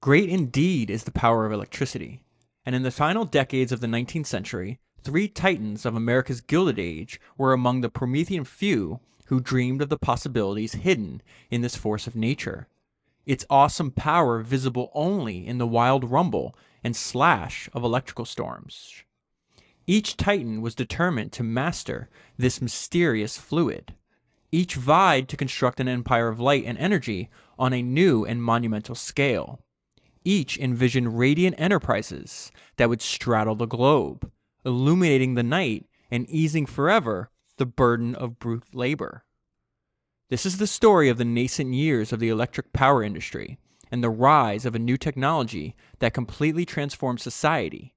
Great indeed is the power of electricity. And in the final decades of the 19th century, three titans of America's Gilded Age were among the Promethean few who dreamed of the possibilities hidden in this force of nature. Its awesome power visible only in the wild rumble and slash of electrical storms. Each Titan was determined to master this mysterious fluid. Each vied to construct an empire of light and energy on a new and monumental scale. Each envisioned radiant enterprises that would straddle the globe, illuminating the night and easing forever the burden of brute labor. This is the story of the nascent years of the electric power industry and the rise of a new technology that completely transformed society.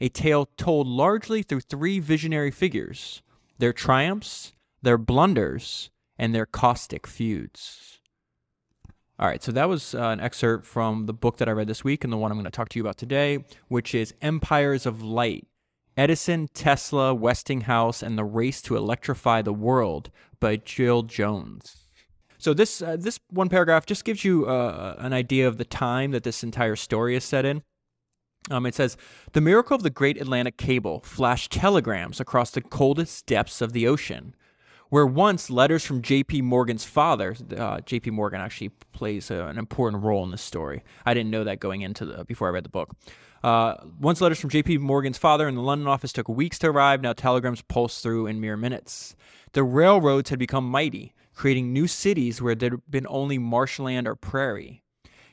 A tale told largely through three visionary figures their triumphs, their blunders, and their caustic feuds. All right, so that was uh, an excerpt from the book that I read this week and the one I'm going to talk to you about today, which is Empires of Light Edison, Tesla, Westinghouse, and the Race to Electrify the World by Jill Jones. So this uh, this one paragraph just gives you uh, an idea of the time that this entire story is set in. Um, it says the miracle of the Great Atlantic Cable flashed telegrams across the coldest depths of the ocean, where once letters from J.P. Morgan's father, uh, J.P. Morgan actually plays a, an important role in this story. I didn't know that going into the before I read the book. Uh, once letters from J.P. Morgan's father in the London office took weeks to arrive, now telegrams pulsed through in mere minutes. The railroads had become mighty creating new cities where there'd been only marshland or prairie.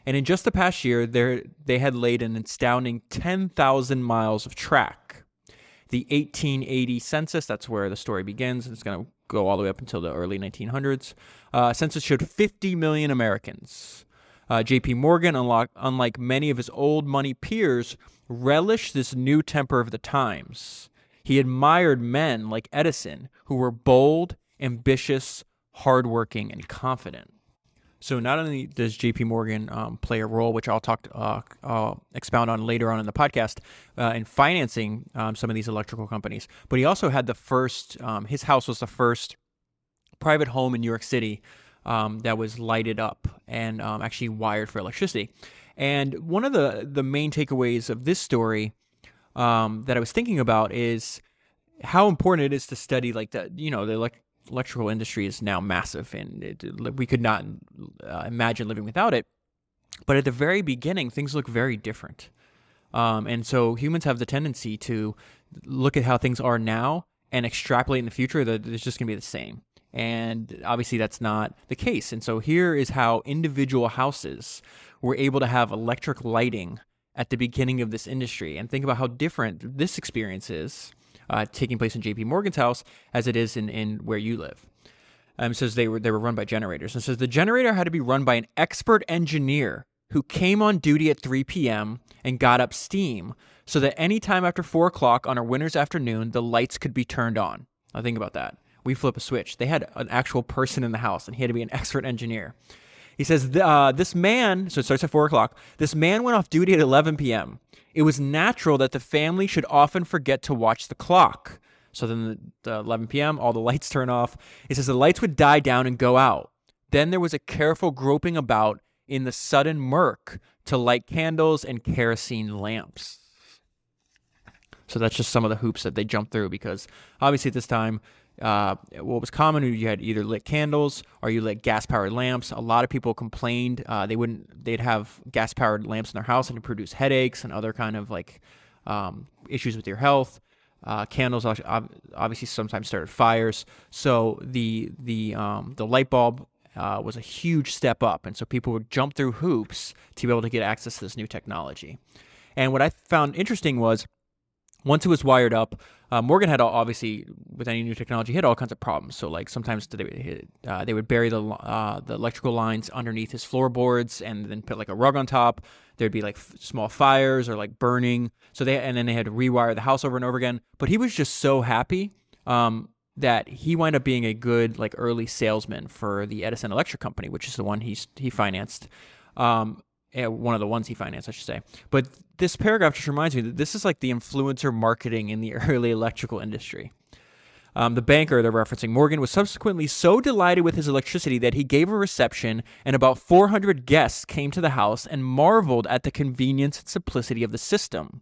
And in just the past year, there, they had laid an astounding 10,000 miles of track. The 1880 census, that's where the story begins, it's going to go all the way up until the early 1900s. Uh, census showed 50 million Americans. Uh, J.P. Morgan, unlike, unlike many of his old money peers, relished this new temper of the times. He admired men like Edison, who were bold, ambitious, hardworking, and confident. So not only does J.P. Morgan um, play a role, which I'll talk, uh, I'll expound on later on in the podcast, uh, in financing um, some of these electrical companies, but he also had the first. Um, his house was the first private home in New York City um, that was lighted up and um, actually wired for electricity. And one of the the main takeaways of this story um, that I was thinking about is how important it is to study like the you know the elect- electrical industry is now massive, and it, we could not uh, imagine living without it. But at the very beginning, things look very different. Um, and so humans have the tendency to look at how things are now and extrapolate in the future that it's just going to be the same. And obviously, that's not the case. And so, here is how individual houses were able to have electric lighting at the beginning of this industry. And think about how different this experience is uh, taking place in J.P. Morgan's house as it is in, in where you live. Um, says they were they were run by generators, and says the generator had to be run by an expert engineer who came on duty at 3 p.m. and got up steam so that any time after 4 o'clock on a winter's afternoon, the lights could be turned on. Now think about that. We flip a switch. They had an actual person in the house, and he had to be an expert engineer. He says, uh, This man, so it starts at 4 o'clock, this man went off duty at 11 p.m. It was natural that the family should often forget to watch the clock. So then, the, the 11 p.m., all the lights turn off. He says the lights would die down and go out. Then there was a careful groping about in the sudden murk to light candles and kerosene lamps. So that's just some of the hoops that they jumped through because obviously at this time uh, what was common you had either lit candles or you lit gas powered lamps. A lot of people complained uh, they wouldn't they'd have gas powered lamps in their house and it produce headaches and other kind of like um, issues with your health. Uh, candles obviously sometimes started fires. So the the um, the light bulb uh, was a huge step up and so people would jump through hoops to be able to get access to this new technology. And what i found interesting was once it was wired up, uh, Morgan had obviously with any new technology had all kinds of problems. So like sometimes they uh, they would bury the uh, the electrical lines underneath his floorboards and then put like a rug on top. There'd be like f- small fires or like burning. So they and then they had to rewire the house over and over again. But he was just so happy um, that he wound up being a good like early salesman for the Edison Electric Company, which is the one he's he financed. Um, eh, one of the ones he financed, I should say. But this paragraph just reminds me that this is like the influencer marketing in the early electrical industry. Um, the banker they're referencing, Morgan, was subsequently so delighted with his electricity that he gave a reception, and about 400 guests came to the house and marveled at the convenience and simplicity of the system.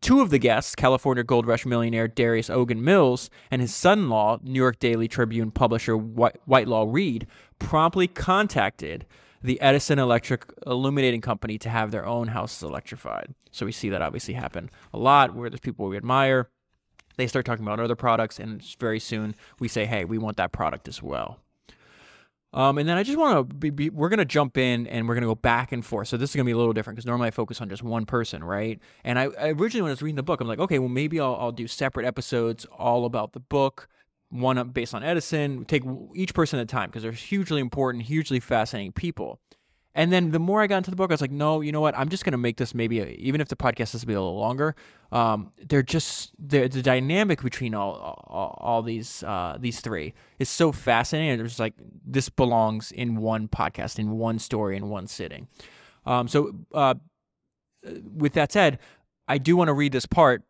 Two of the guests, California gold rush millionaire Darius Ogden Mills and his son in law, New York Daily Tribune publisher Whitelaw Reid, promptly contacted the Edison Electric Illuminating Company to have their own houses electrified. So we see that obviously happen a lot where there's people we admire. They start talking about other products, and very soon we say, hey, we want that product as well. Um, and then I just want to be, be, we're going to jump in and we're going to go back and forth. So this is going to be a little different because normally I focus on just one person, right? And I, I, originally, when I was reading the book, I'm like, okay, well, maybe I'll, I'll do separate episodes all about the book, one based on Edison, take each person at a time because they're hugely important, hugely fascinating people. And then the more I got into the book, I was like, no, you know what? I'm just going to make this maybe, even if the podcast has to be a little longer. Um, they're just they're, the dynamic between all all, all these uh, these three is so fascinating. It's like this belongs in one podcast, in one story, in one sitting. Um, so, uh, with that said, I do want to read this part,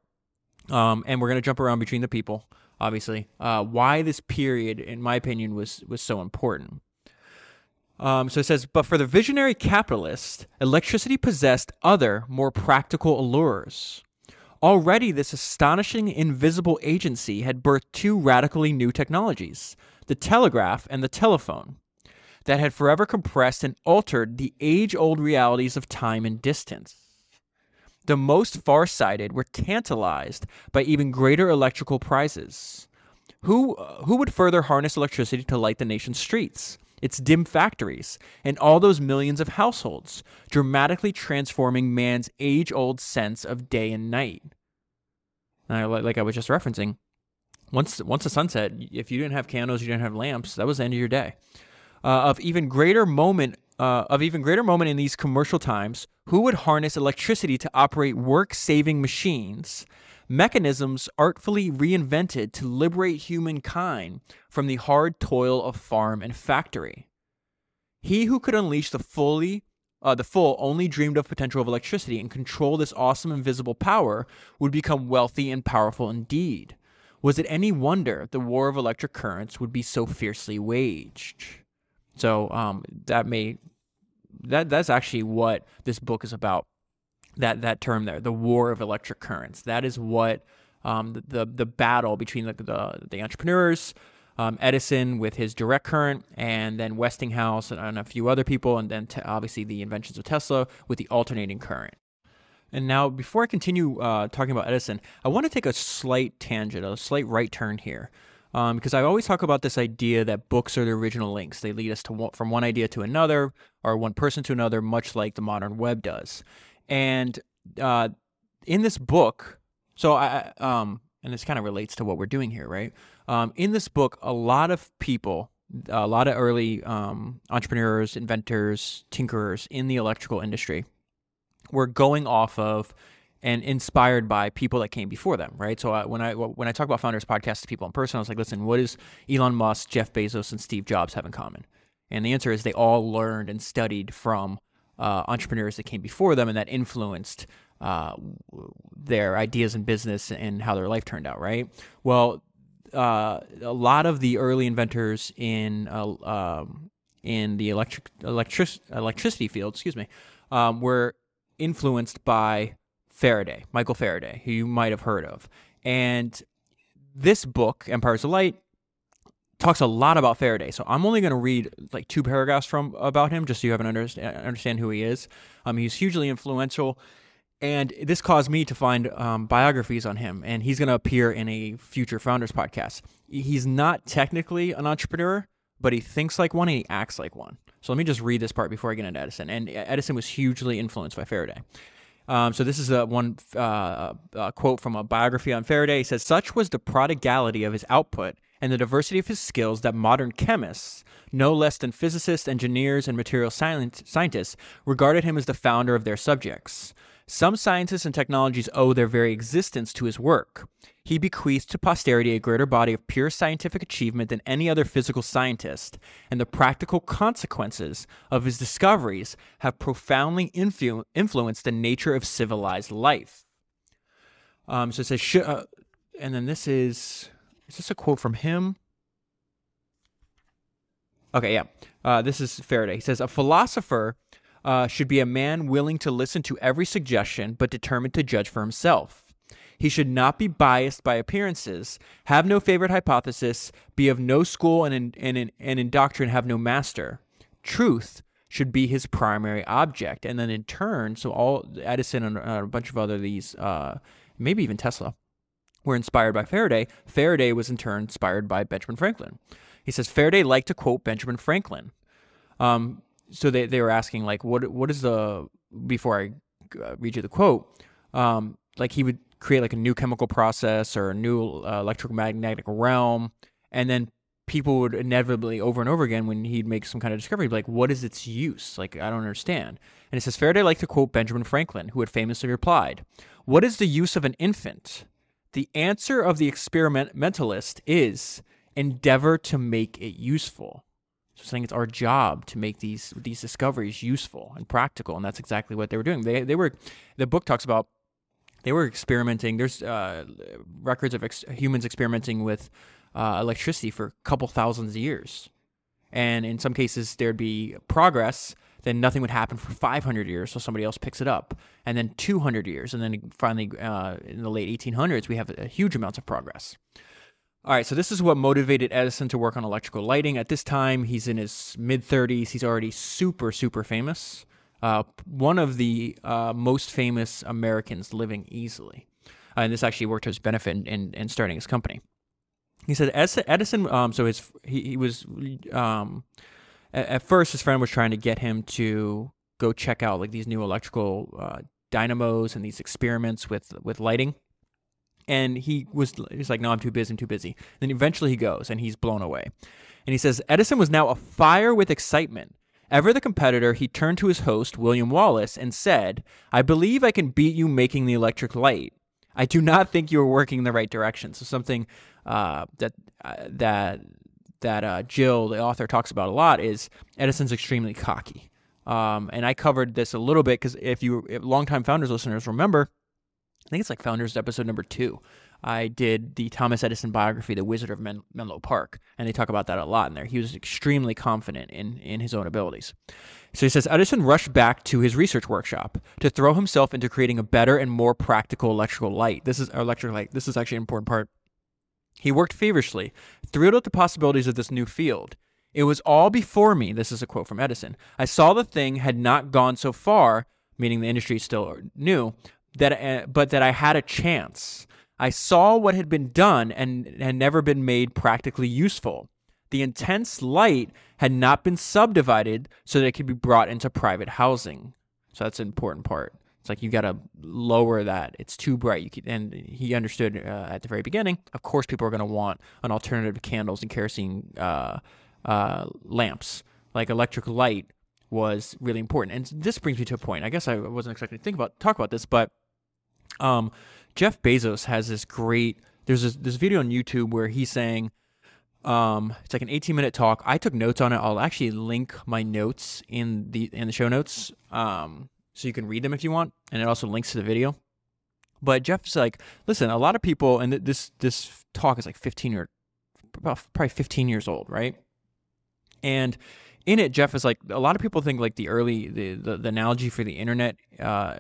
um, and we're going to jump around between the people. Obviously, uh, why this period, in my opinion, was was so important. Um, so it says, but for the visionary capitalist, electricity possessed other, more practical allures. Already, this astonishing invisible agency had birthed two radically new technologies the telegraph and the telephone that had forever compressed and altered the age old realities of time and distance. The most far-sighted were tantalized by even greater electrical prizes. Who, who would further harness electricity to light the nation's streets? Its dim factories, and all those millions of households, dramatically transforming man's age old sense of day and night. Like I was just referencing, once once the sunset, if you didn't have candles, you didn't have lamps, that was the end of your day. Uh, of even greater moment uh, of even greater moment in these commercial times, who would harness electricity to operate work-saving machines mechanisms artfully reinvented to liberate humankind from the hard toil of farm and factory. He who could unleash the fully uh, the full only dreamed of potential of electricity and control this awesome invisible power would become wealthy and powerful indeed. Was it any wonder the war of electric currents would be so fiercely waged? So um, that may that that's actually what this book is about that that term there, the war of electric currents. That is what um, the, the, the battle between the the, the entrepreneurs, um, Edison with his direct current, and then Westinghouse and, and a few other people, and then te- obviously the inventions of Tesla with the alternating current. And now, before I continue uh, talking about Edison, I want to take a slight tangent, a slight right turn here. Um, because I always talk about this idea that books are the original links. They lead us to one, from one idea to another, or one person to another, much like the modern web does. And uh, in this book, so I um, and this kind of relates to what we're doing here, right? Um, in this book, a lot of people, a lot of early um, entrepreneurs, inventors, tinkerers in the electrical industry were going off of and inspired by people that came before them, right? So when I when I talk about founders podcast to people in person, I was like, listen, what does Elon Musk, Jeff Bezos, and Steve Jobs have in common? And the answer is they all learned and studied from uh, entrepreneurs that came before them and that influenced uh, their ideas in business and how their life turned out, right? Well, uh, a lot of the early inventors in uh, um, in the electric electric electricity field, excuse me, um, were influenced by Faraday, Michael Faraday, who you might have heard of, and this book, Empires of Light, talks a lot about Faraday. So I'm only going to read like two paragraphs from about him, just so you have an understand understand who he is. Um, he's hugely influential, and this caused me to find um, biographies on him, and he's going to appear in a future Founders podcast. He's not technically an entrepreneur, but he thinks like one and he acts like one. So let me just read this part before I get into Edison. And Edison was hugely influenced by Faraday. Um, so this is a one uh, a quote from a biography on Faraday. He says, "Such was the prodigality of his output and the diversity of his skills that modern chemists, no less than physicists, engineers, and material scientists, regarded him as the founder of their subjects. Some sciences and technologies owe their very existence to his work. He bequeathed to posterity a greater body of pure scientific achievement than any other physical scientist, and the practical consequences of his discoveries have profoundly influ- influenced the nature of civilized life. Um, so it says, sh- uh, and then this is is this a quote from him? Okay, yeah. Uh, this is Faraday. He says a philosopher uh, should be a man willing to listen to every suggestion, but determined to judge for himself. He should not be biased by appearances, have no favorite hypothesis, be of no school, and in, and in, and in doctrine have no master. Truth should be his primary object. And then in turn, so all Edison and a bunch of other these, uh, maybe even Tesla, were inspired by Faraday. Faraday was in turn inspired by Benjamin Franklin. He says Faraday liked to quote Benjamin Franklin. Um, so they, they were asking like, what what is the before I uh, read you the quote, um, like he would create like a new chemical process or a new uh, electromagnetic realm, and then people would inevitably over and over again when he'd make some kind of discovery, be like, what is its use? Like, I don't understand. And it says Faraday liked to quote Benjamin Franklin, who had famously replied, What is the use of an infant? The answer of the experimentalist is endeavor to make it useful. So saying it's our job to make these these discoveries useful and practical, and that's exactly what they were doing. They they were the book talks about they were experimenting. There's uh, records of ex- humans experimenting with uh, electricity for a couple thousands of years, and in some cases there'd be progress. Then nothing would happen for 500 years, so somebody else picks it up, and then 200 years, and then finally uh, in the late 1800s we have huge amounts of progress. All right, so this is what motivated Edison to work on electrical lighting. At this time, he's in his mid 30s. He's already super, super famous. Uh, one of the uh, most famous Americans living easily. Uh, and this actually worked to his benefit in, in, in starting his company. He said Edison, um, so his he, he was um, at, at, first his friend was trying to get him to go check out like these new electrical uh, dynamos and these experiments with with lighting and he was he's like, no, I'm too busy. I'm too busy. Then eventually he goes, and he's blown away. And he says Edison was now afire with excitement. Ever the competitor, he turned to his host, William Wallace, and said, I believe I can beat you making the electric light. I do not think you are working in the right direction. So something uh, that uh, that that uh, Jill, the author, talks about a lot is Edison's extremely cocky. Um, and I covered this a little bit because if you if longtime founders listeners remember, I think it's like Founders episode number two. I did the Thomas Edison biography, The Wizard of Men- Menlo Park, and they talk about that a lot in there. He was extremely confident in, in his own abilities. So he says Edison rushed back to his research workshop to throw himself into creating a better and more practical electrical light. This is electric light. This is actually an important part. He worked feverishly, thrilled at the possibilities of this new field. It was all before me. This is a quote from Edison. I saw the thing had not gone so far, meaning the industry still new, that uh, but that I had a chance. I saw what had been done and had never been made practically useful. The intense light had not been subdivided so that it could be brought into private housing. So that's an important part. It's like you got to lower that. It's too bright. You can, and he understood uh, at the very beginning. Of course, people are going to want an alternative to candles and kerosene uh, uh, lamps. Like electric light was really important. And this brings me to a point. I guess I wasn't expecting to think about talk about this, but um, Jeff Bezos has this great. There's this, this video on YouTube where he's saying, um, it's like an 18 minute talk. I took notes on it. I'll actually link my notes in the in the show notes, um, so you can read them if you want, and it also links to the video. But Jeff's like, listen, a lot of people, and this this talk is like 15 or probably 15 years old, right? And in it, Jeff is like, a lot of people think like the early the the, the analogy for the internet uh,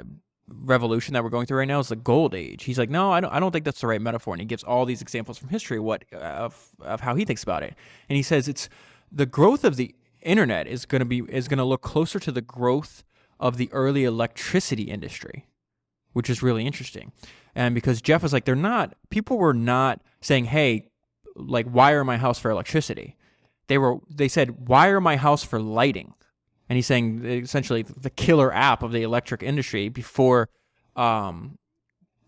revolution that we're going through right now is the gold age. He's like, no, I don't, I don't think that's the right metaphor. And he gives all these examples from history what of, of how he thinks about it. And he says it's the growth of the internet is going to be is going to look closer to the growth of the early electricity industry, which is really interesting. And because Jeff was like, they're not people were not saying, hey, like wire my house for electricity. They were they said wire my house for lighting and he's saying essentially the killer app of the electric industry before um,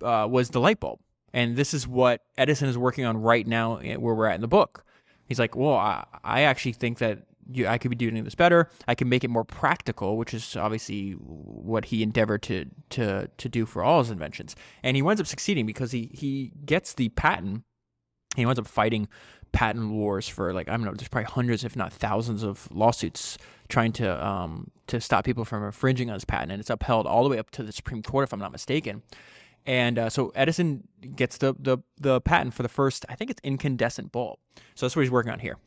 uh, was the light bulb. And this is what Edison is working on right now, eh, where we're at in the book. He's like, well, I, I actually think that you, I could be doing this better. I can make it more practical, which is obviously what he endeavored to to to do for all his inventions. And he winds up succeeding because he he gets the patent. He winds up fighting patent wars for like I don't know, there's probably hundreds, if not thousands, of lawsuits trying to um, to stop people from infringing on his patent, and it's upheld all the way up to the Supreme Court, if I'm not mistaken. And uh, so Edison gets the, the the patent for the first, I think it's incandescent bulb. So that's what he's working on here.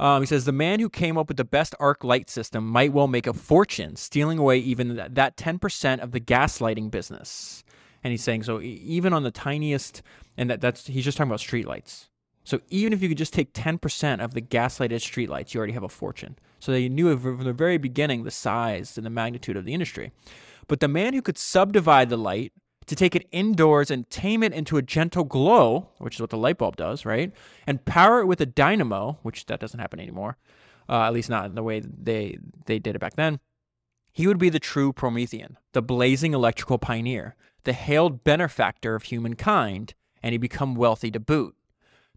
Um, he says the man who came up with the best arc light system might well make a fortune, stealing away even that, that 10% of the gaslighting business. And he's saying so even on the tiniest, and that, that's he's just talking about streetlights. So even if you could just take 10% of the gaslighted streetlights, you already have a fortune. So they knew from the very beginning the size and the magnitude of the industry. But the man who could subdivide the light to take it indoors and tame it into a gentle glow, which is what the light bulb does, right? And power it with a dynamo, which that doesn't happen anymore, uh, at least not in the way they they did it back then. He would be the true Promethean, the blazing electrical pioneer, the hailed benefactor of humankind, and he become wealthy to boot.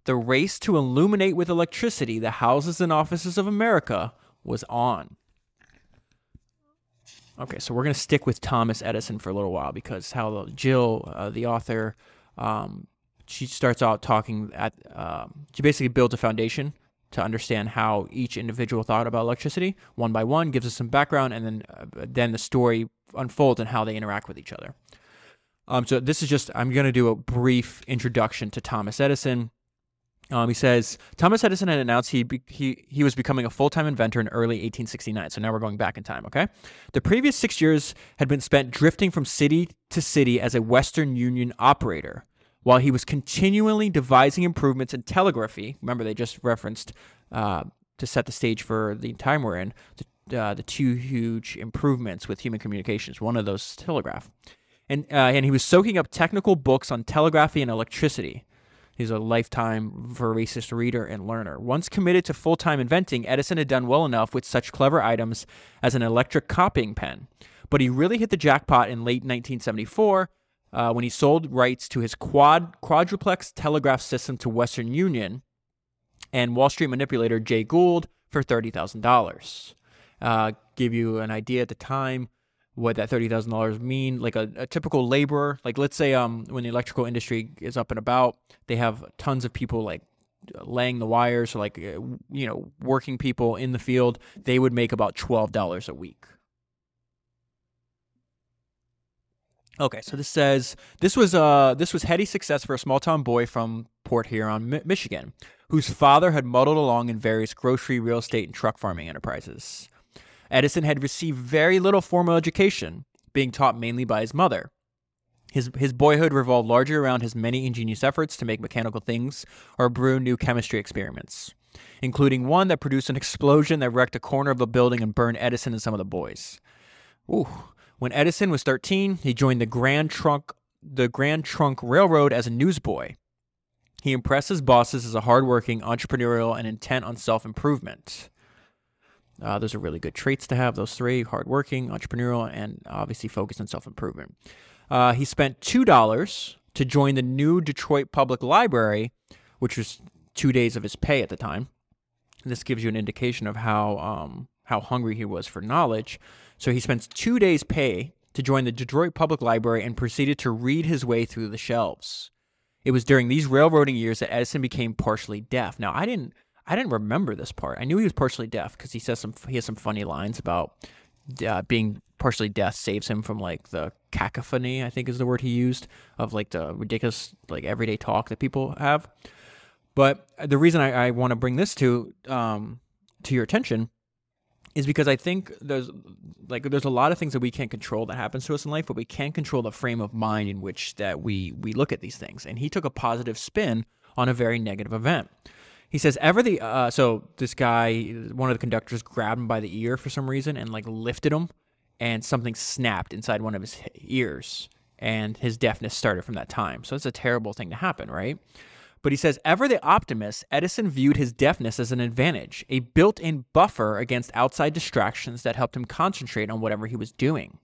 The race to illuminate with electricity the houses and offices of America was on. Okay, so we're going to stick with Thomas Edison for a little while because how Jill, uh, the author, um, she starts out talking at, um, she basically builds a foundation to understand how each individual thought about electricity one by one, gives us some background, and then uh, then the story unfolds and how they interact with each other. Um, so this is just I'm going to do a brief introduction to Thomas Edison. Um, he says Thomas Edison had announced he be, he he was becoming a full time inventor in early 1869. So now we're going back in time. Okay, the previous six years had been spent drifting from city to city as a Western Union operator, while he was continually devising improvements in telegraphy. Remember, they just referenced uh, to set the stage for the time we're in the, uh, the two huge improvements with human communications. One of those telegraph, and uh, and he was soaking up technical books on telegraphy and electricity. He's a lifetime voracious reader and learner. Once committed to full time inventing, Edison had done well enough with such clever items as an electric copying pen. But he really hit the jackpot in late 1974 uh, when he sold rights to his quad quadruplex telegraph system to Western Union and Wall Street manipulator Jay Gould for $30,000. Uh, give you an idea at the time what that thirty thousand dollars mean. Like a, a, typical laborer, like let's say um when the electrical industry is up and about, they have tons of people like laying the wires, or like uh, you know working people in the field. They would make about twelve dollars a week. Okay, so this says this was uh this was heady success for a small town boy from Port Huron, Mi- Michigan, whose father had muddled along in various grocery, real estate, and truck farming enterprises. Edison had received very little formal education, being taught mainly by his mother. His, his boyhood revolved largely around his many ingenious efforts to make mechanical things or brew new chemistry experiments, including one that produced an explosion that wrecked a corner of a building and burned Edison and some of the boys. Ooh. When Edison was 13, he joined the Grand Trunk the Grand Trunk Railroad as a newsboy. He impressed his bosses as a hardworking, entrepreneurial, and intent on self improvement. Uh, those are really good traits to have. Those three: hardworking, entrepreneurial, and obviously focused on self improvement. Uh, he spent two dollars to join the new Detroit Public Library, which was two days of his pay at the time. This gives you an indication of how um, how hungry he was for knowledge. So he spends two days' pay to join the Detroit Public Library and proceeded to read his way through the shelves. It was during these railroading years that Edison became partially deaf. Now, I didn't I didn't remember this part. I knew he was partially deaf because he says some he has some funny lines about uh, being partially deaf saves him from like the cacophony. I think is the word he used of like the ridiculous like everyday talk that people have. But the reason I, I want to bring this to um, to your attention is because I think there's like there's a lot of things that we can't control that happens to us in life, but we can control the frame of mind in which that we we look at these things. And he took a positive spin on a very negative event. He says ever the uh, so this guy, one of the conductors, grabbed him by the ear for some reason and like lifted him, and something snapped inside one of his ears, and his deafness started from that time. So it's a terrible thing to happen, right? But he says, ever the optimist, Edison viewed his deafness as an advantage, a built in buffer against outside distractions that helped him concentrate on whatever he was doing.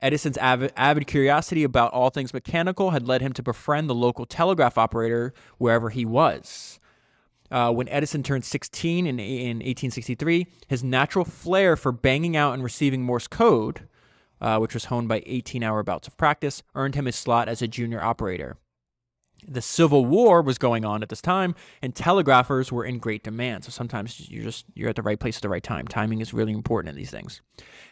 Edison's avid, avid, curiosity about all things mechanical had led him to befriend the local telegraph operator wherever he was. Uh, when Edison turned 16 in, in 1863, his natural flair for banging out and receiving Morse code, uh, which was honed by 18 hour bouts of practice, earned him his slot as a junior operator. The Civil War was going on at this time, and telegraphers were in great demand. So sometimes you're just you're at the right place at the right time. Timing is really important in these things.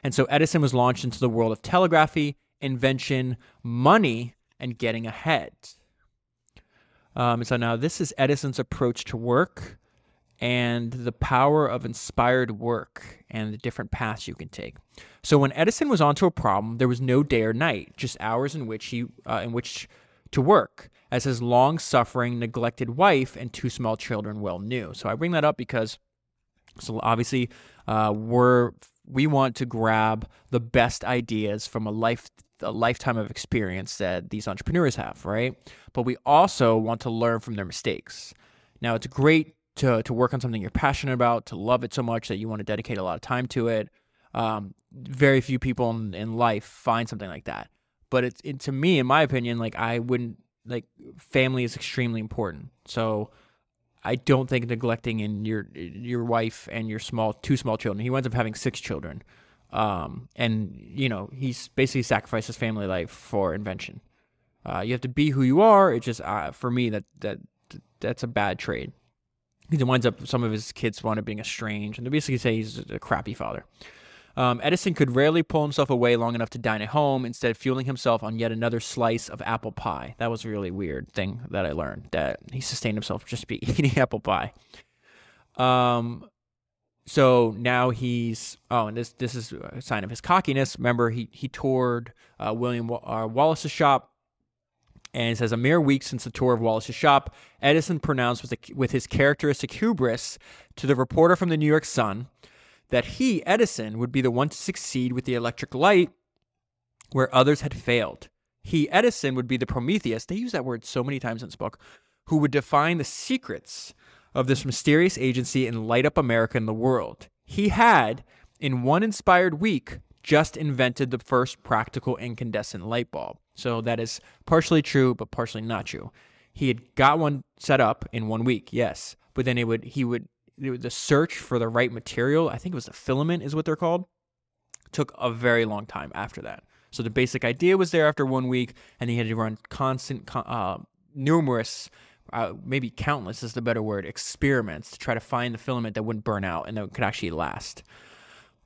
And so Edison was launched into the world of telegraphy, invention, money, and getting ahead. Um, so now this is Edison's approach to work and the power of inspired work and the different paths you can take. So when Edison was onto a problem, there was no day or night, just hours in which he uh, in which to work, as his long-suffering, neglected wife and two small children well knew. So I bring that up because, so obviously, uh, we're we want to grab the best ideas from a life a lifetime of experience that these entrepreneurs have, right? But we also want to learn from their mistakes. Now, it's great to to work on something you're passionate about, to love it so much that you want to dedicate a lot of time to it. Um, very few people in, in life find something like that. But it's it, to me, in my opinion, like I wouldn't like family is extremely important. So I don't think neglecting in your your wife and your small two small children. He winds up having six children, um, and you know he's basically sacrificed his family life for invention. Uh, you have to be who you are. It just uh, for me that that that's a bad trade. He winds up some of his kids wind up being estranged, and they basically say he's a crappy father. Um, Edison could rarely pull himself away long enough to dine at home, instead fueling himself on yet another slice of apple pie. That was a really weird thing that I learned that he sustained himself just by eating apple pie. Um, so now he's oh, and this this is a sign of his cockiness. Remember, he he toured uh, William uh, Wallace's shop, and it says a mere week since the tour of Wallace's shop, Edison pronounced with a, with his characteristic hubris to the reporter from the New York Sun that he, Edison, would be the one to succeed with the electric light where others had failed. He, Edison, would be the Prometheus, they use that word so many times in this book, who would define the secrets of this mysterious agency and light up America and the world. He had, in one inspired week, just invented the first practical incandescent light bulb. So that is partially true, but partially not true. He had got one set up in one week, yes, but then it would he would the search for the right material, I think it was a filament is what they're called, took a very long time after that. So the basic idea was there after one week, and he had to run constant, uh, numerous, uh, maybe countless is the better word, experiments to try to find the filament that wouldn't burn out and that could actually last.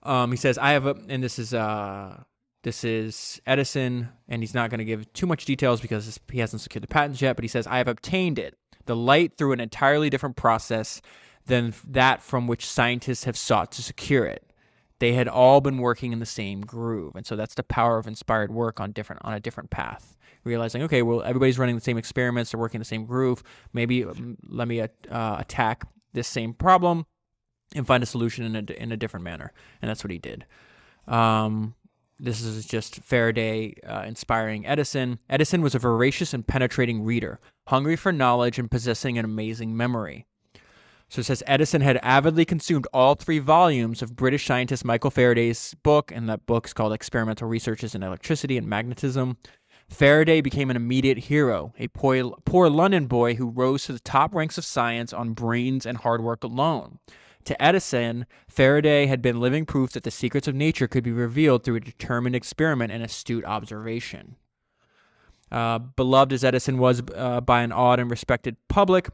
Um, he says, "I have a," and this is uh, this is Edison, and he's not going to give too much details because he hasn't secured the patents yet. But he says, "I have obtained it, the light through an entirely different process." than that from which scientists have sought to secure it. They had all been working in the same groove, and so that's the power of inspired work on different on a different path. Realizing, okay, well, everybody's running the same experiments, they're working the same groove. Maybe um, let me uh, attack this same problem and find a solution in a in a different manner, and that's what he did. Um, this is just Faraday uh, inspiring Edison. Edison was a voracious and penetrating reader, hungry for knowledge and possessing an amazing memory. So it says Edison had avidly consumed all three volumes of British scientist Michael Faraday's book, and that book is called Experimental Researches in Electricity and Magnetism. Faraday became an immediate hero, a poor, poor London boy who rose to the top ranks of science on brains and hard work alone. To Edison, Faraday had been living proof that the secrets of nature could be revealed through a determined experiment and astute observation. Uh, beloved as Edison was uh, by an awed and respected public,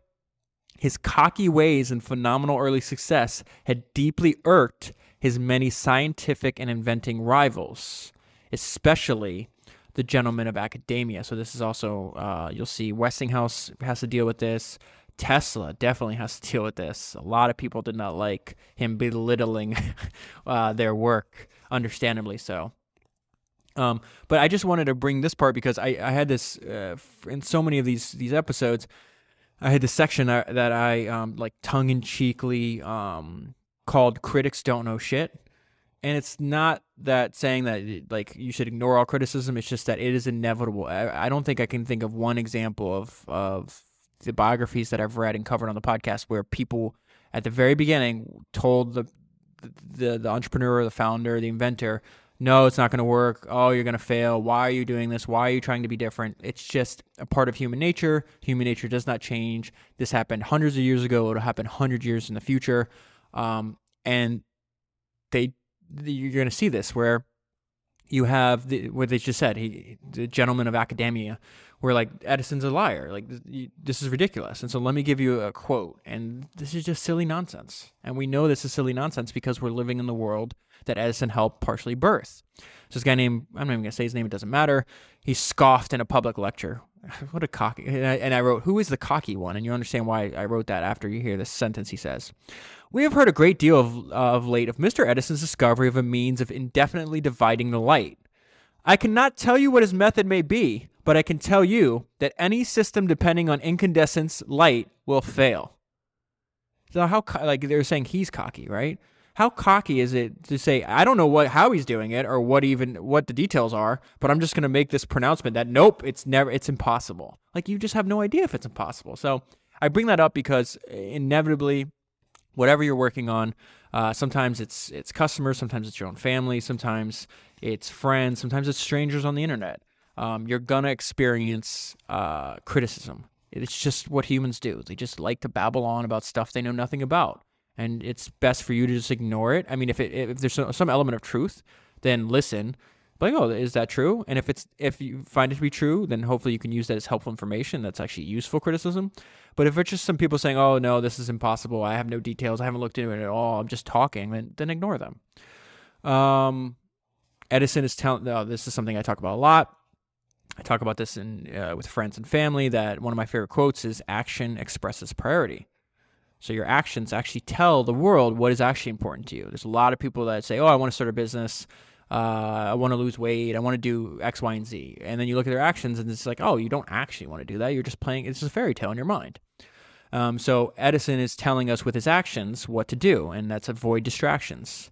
his cocky ways and phenomenal early success had deeply irked his many scientific and inventing rivals, especially the gentlemen of academia. So this is also uh, you'll see Westinghouse has to deal with this. Tesla definitely has to deal with this. A lot of people did not like him belittling uh, their work, understandably so. Um, but I just wanted to bring this part because I, I had this uh, in so many of these these episodes. I had this section that, I um, like tongue in cheekly um, called "Critics Don't Know Shit," and it's not that saying that like you should ignore all criticism. It's just that it is inevitable. I, I don't think I can think of one example of of the biographies that I've read and covered on the podcast where people at the very beginning told the the, the entrepreneur, the founder, the inventor no, it's not going to work. Oh, you're going to fail. Why are you doing this? Why are you trying to be different? It's just a part of human nature. Human nature does not change. This happened hundreds of years ago. It'll happen hundred years in the future. Um, and they, you're going to see this where you have the, what they just said. He, the gentleman of academia, where like Edison's a liar. Like this is ridiculous. And so let me give you a quote. And this is just silly nonsense. And we know this is silly nonsense because we're living in the world that Edison helped partially birth. So this guy named I'm not even gonna say his name. It doesn't matter. He scoffed in a public lecture. What a cocky. And I, and I wrote, "Who is the cocky one?" And you understand why I wrote that after you hear this sentence. He says. We have heard a great deal of, uh, of late of Mr. Edison's discovery of a means of indefinitely dividing the light. I cannot tell you what his method may be, but I can tell you that any system depending on incandescence light will fail. So how like they're saying he's cocky, right? How cocky is it to say I don't know what how he's doing it or what even what the details are, but I'm just going to make this pronouncement that nope, it's never it's impossible. Like you just have no idea if it's impossible. So I bring that up because inevitably whatever you're working on. Uh, sometimes it's it's customers, sometimes it's your own family, sometimes it's friends, sometimes it's strangers on the internet. Um, you're gonna experience uh, criticism. It's just what humans do. They just like to babble on about stuff they know nothing about, and it's best for you to just ignore it. I mean, if it if there's some element of truth, then listen like, oh, is that true? And if it's if you find it to be true, then hopefully you can use that as helpful information. That's actually useful criticism. But if it's just some people saying, "Oh no, this is impossible. I have no details. I haven't looked into it at all. I'm just talking," then then ignore them. Um, Edison is telling. Oh, this is something I talk about a lot. I talk about this in uh, with friends and family. That one of my favorite quotes is "Action expresses priority." So your actions actually tell the world what is actually important to you. There's a lot of people that say, "Oh, I want to start a business." Uh, I want to lose weight, I want to do X, Y, and Z. And then you look at their actions and it's like, oh, you don't actually want to do that. You're just playing, it's just a fairy tale in your mind. Um, so Edison is telling us with his actions what to do, and that's avoid distractions.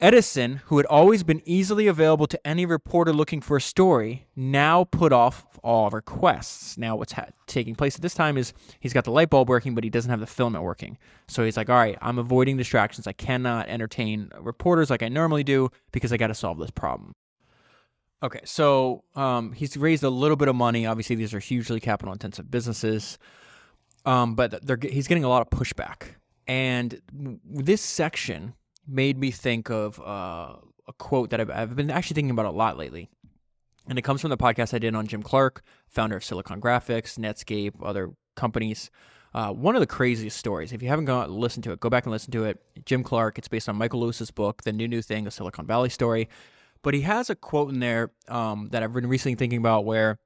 Edison, who had always been easily available to any reporter looking for a story, now put off all requests. Now, what's ha- taking place at this time is he's got the light bulb working, but he doesn't have the filament working. So he's like, all right, I'm avoiding distractions. I cannot entertain reporters like I normally do because I got to solve this problem. Okay, so um, he's raised a little bit of money. Obviously, these are hugely capital intensive businesses, um, but he's getting a lot of pushback. And this section made me think of uh, a quote that I've, I've, been actually thinking about a lot lately. And it comes from the podcast I did on Jim Clark, founder of Silicon Graphics, Netscape, other companies. Uh, one of the craziest stories. If you haven't gone listen to it, go back and listen to it. Jim Clark. It's based on Michael Lewis's book, The New New Thing: A Silicon Valley Story. But he has a quote in there um, that I've been recently thinking about, where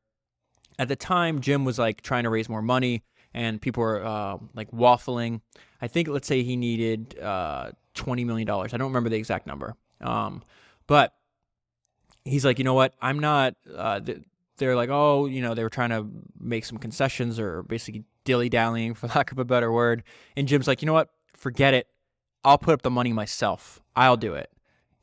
at the time Jim was like trying to raise more money, and people were uh, like waffling. I think let's say he needed uh, twenty million dollars. I don't remember the exact number. Um, but he's like, you know what? I'm not. Uh, they're like, oh, you know, they were trying to make some concessions or basically dilly dallying, for lack of a better word. And Jim's like, you know what? Forget it. I'll put up the money myself. I'll do it.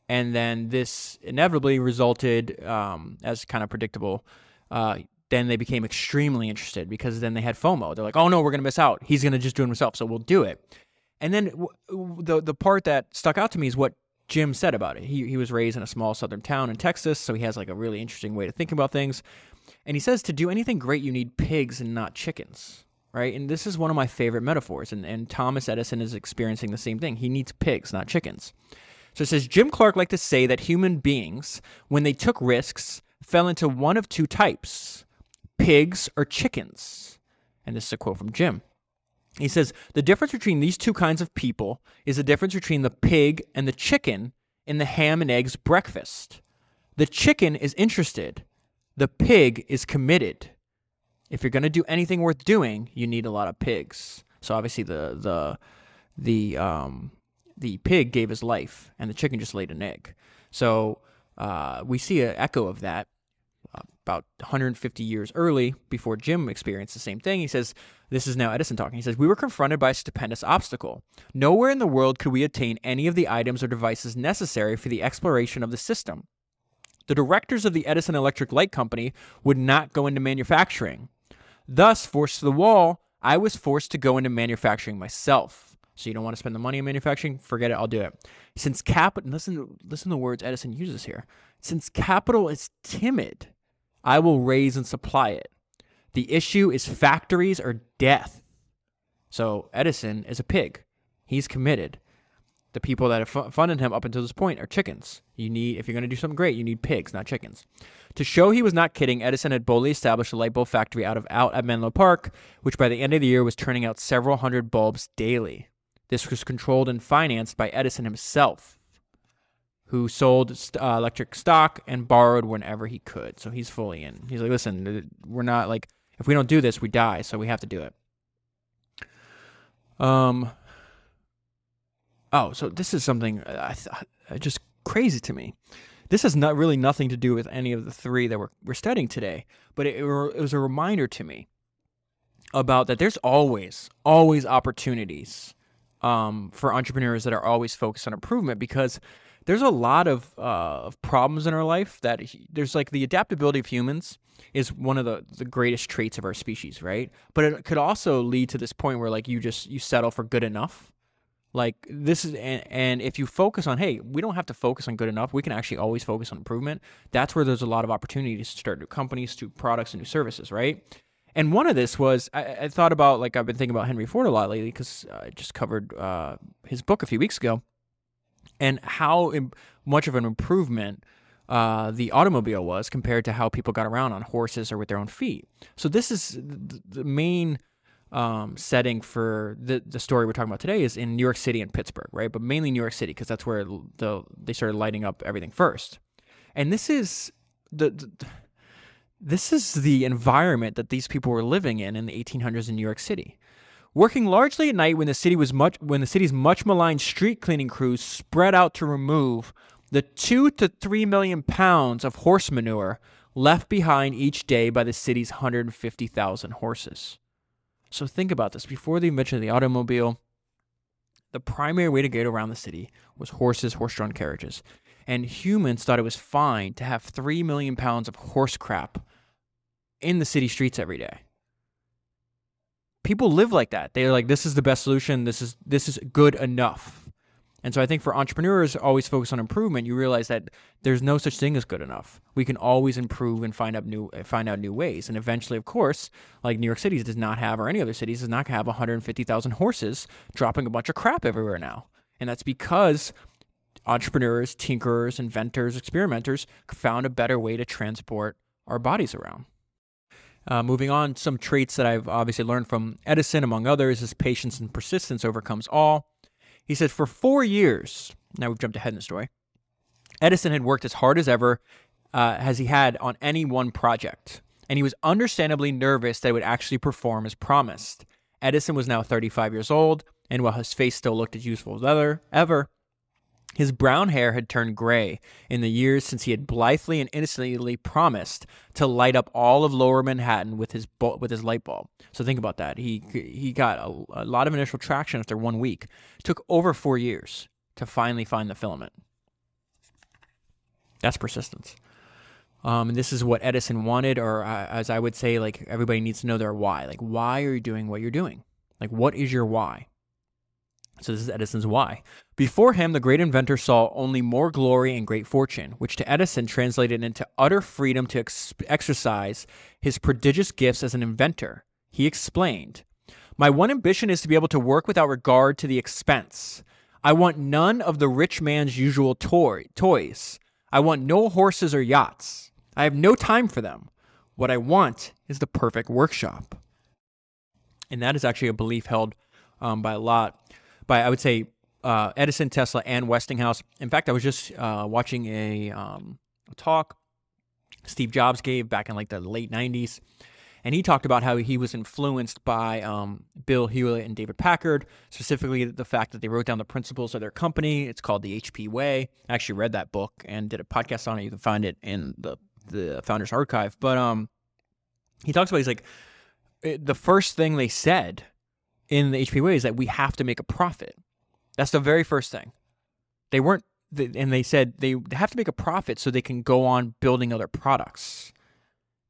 And then this inevitably resulted, um, as kind of predictable. Uh, then they became extremely interested because then they had FOMO. They're like, oh no, we're gonna miss out. He's gonna just do it himself, so we'll do it. And then w- the the part that stuck out to me is what Jim said about it. He he was raised in a small southern town in Texas, so he has like a really interesting way to think about things. And he says to do anything great, you need pigs and not chickens, right? And this is one of my favorite metaphors. And and Thomas Edison is experiencing the same thing. He needs pigs, not chickens. So it says Jim Clark liked to say that human beings, when they took risks, fell into one of two types: pigs or chickens. And this is a quote from Jim. He says the difference between these two kinds of people is the difference between the pig and the chicken in the ham and eggs breakfast. The chicken is interested, the pig is committed. If you're going to do anything worth doing, you need a lot of pigs. So obviously the the the um the pig gave his life and the chicken just laid an egg. So uh, we see an echo of that about 150 years early, before Jim experienced the same thing. He says, This is now Edison talking. He says, We were confronted by a stupendous obstacle. Nowhere in the world could we obtain any of the items or devices necessary for the exploration of the system. The directors of the Edison Electric Light Company would not go into manufacturing. Thus, forced to the wall, I was forced to go into manufacturing myself. So you don't want to spend the money on manufacturing? Forget it, I'll do it. Since capital listen listen to the words Edison uses here. Since capital is timid, I will raise and supply it. The issue is factories or death. So Edison is a pig. He's committed. The people that have funded him up until this point are chickens. You need, if you're going to do something great, you need pigs, not chickens. To show he was not kidding, Edison had boldly established a light bulb factory out of out at Menlo Park, which by the end of the year was turning out several hundred bulbs daily. This was controlled and financed by Edison himself, who sold uh, electric stock and borrowed whenever he could. So he's fully in. He's like, listen, we're not like, if we don't do this, we die. So we have to do it. Um. Oh, so this is something I thought uh, just crazy to me. This has not really nothing to do with any of the three that we're, we're studying today, but it, it was a reminder to me about that there's always, always opportunities um, for entrepreneurs that are always focused on improvement because there's a lot of, uh, problems in our life that there's like the adaptability of humans is one of the, the greatest traits of our species, right? But it could also lead to this point where like you just you settle for good enough. Like this is and, and if you focus on hey, we don't have to focus on good enough. We can actually always focus on improvement. That's where there's a lot of opportunities to start new companies, to products and new services, right? And one of this was I, I thought about like I've been thinking about Henry Ford a lot lately because I just covered uh, his book a few weeks ago, and how Im- much of an improvement uh, the automobile was compared to how people got around on horses or with their own feet. So this is the main um, setting for the the story we're talking about today is in New York City and Pittsburgh, right? But mainly New York City because that's where the they started lighting up everything first. And this is the, the this is the environment that these people were living in in the 1800s in New York City. Working largely at night when the city was much when the city's much maligned street cleaning crews spread out to remove the two to three million pounds of horse manure left behind each day by the city's 150,000 horses. So think about this. Before the invention of the automobile, the primary way to get around the city was horses, horse drawn carriages. And humans thought it was fine to have 3 million pounds of horse crap in the city streets every day. People live like that. They're like, this is the best solution. This is this is good enough. And so I think for entrepreneurs always focus on improvement, you realize that there's no such thing as good enough. We can always improve and find out new find out new ways. And eventually, of course, like New York City does not have or any other cities does not have 150,000 horses dropping a bunch of crap everywhere now. And that's because entrepreneurs, tinkerers, inventors, experimenters found a better way to transport our bodies around. Uh, moving on, some traits that I've obviously learned from Edison, among others, is patience and persistence overcomes all. He said, for four years, now we've jumped ahead in the story, Edison had worked as hard as ever uh, as he had on any one project, and he was understandably nervous that it would actually perform as promised. Edison was now 35 years old, and while his face still looked as youthful as ever, ever his brown hair had turned gray in the years since he had blithely and innocently promised to light up all of Lower Manhattan with his bu- with his light bulb. So think about that. He he got a, a lot of initial traction after one week. It took over four years to finally find the filament. That's persistence. Um, and this is what Edison wanted, or uh, as I would say, like everybody needs to know their why. Like, why are you doing what you're doing? Like, what is your why? So this is Edison's why. Before him, the great inventor saw only more glory and great fortune, which to Edison translated into utter freedom to ex- exercise his prodigious gifts as an inventor. He explained, My one ambition is to be able to work without regard to the expense. I want none of the rich man's usual toy- toys. I want no horses or yachts. I have no time for them. What I want is the perfect workshop. And that is actually a belief held um, by a lot by I would say uh, Edison, Tesla, and Westinghouse. In fact, I was just uh, watching a, um, talk Steve Jobs gave back in like the late '90s, and he talked about how he was influenced by um, Bill Hewlett and David Packard, specifically the fact that they wrote down the principles of their company. It's called the HP Way. I actually read that book and did a podcast on it. You can find it in the the Founders Archive. But um, he talks about he's like the first thing they said in the HP way is that we have to make a profit. That's the very first thing. They weren't, and they said they have to make a profit so they can go on building other products.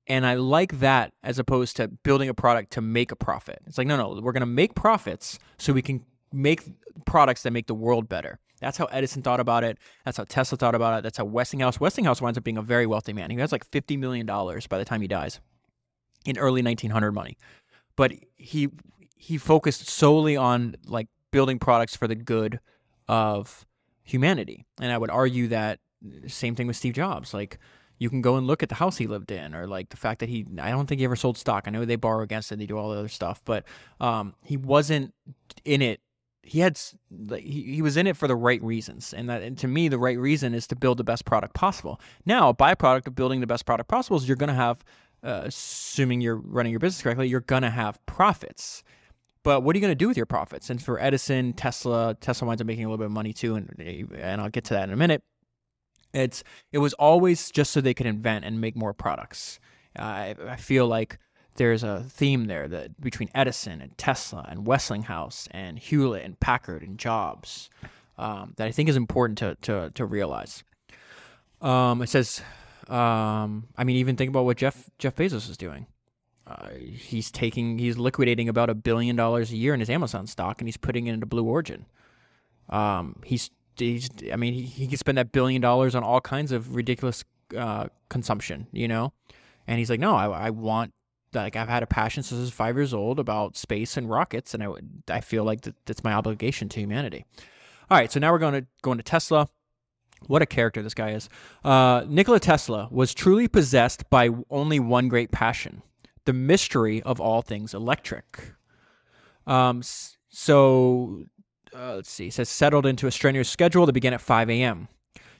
And I like that as opposed to building a product to make a profit. It's like, no, no, we're going to make profits so we can make products that make the world better. That's how Edison thought about it. That's how Tesla thought about it. That's how Westinghouse. Westinghouse winds up being a very wealthy man. He has like $50 million by the time he dies in early 1900 money. But he he focused solely on like building products for the good of humanity. And I would argue that same thing with Steve Jobs. Like you can go and look at the house he lived in, or like the fact that he I don't think he ever sold stock. I know they borrow against it, they do all the other stuff, but um, he wasn't in it. He had like he, he was in it for the right reasons, and that and to me the right reason is to build the best product possible. Now, a byproduct of building the best product possible is you're going to have, uh, assuming you're running your business correctly, you're going to have profits. But what are you going to do with your profits? And for Edison, Tesla, Tesla winds up making a little bit of money too, and and I'll get to that in a minute. It's it was always just so they could invent and make more products. I I feel like there's a theme there that between Edison and Tesla and Westinghouse and Hewlett and Packard and Jobs um, that I think is important to to to realize. Um, it says, um, I mean, even think about what Jeff Jeff Bezos is doing. Uh, he's taking he's liquidating about a billion dollars a year in his Amazon stock and he's putting it into Blue Origin. Um, he's he's I mean he, he can spend that billion dollars on all kinds of ridiculous uh, consumption, you know, and he's like, no, I, I want like I've had a passion since I was five years old about space and rockets, and I I feel like that, that's my obligation to humanity. All right, so now we're going to go into Tesla. What a character this guy is. Uh, Nikola Tesla was truly possessed by only one great passion the mystery of all things electric. Um, so uh, let's see. He says settled into a strenuous schedule to begin at 5 a.m.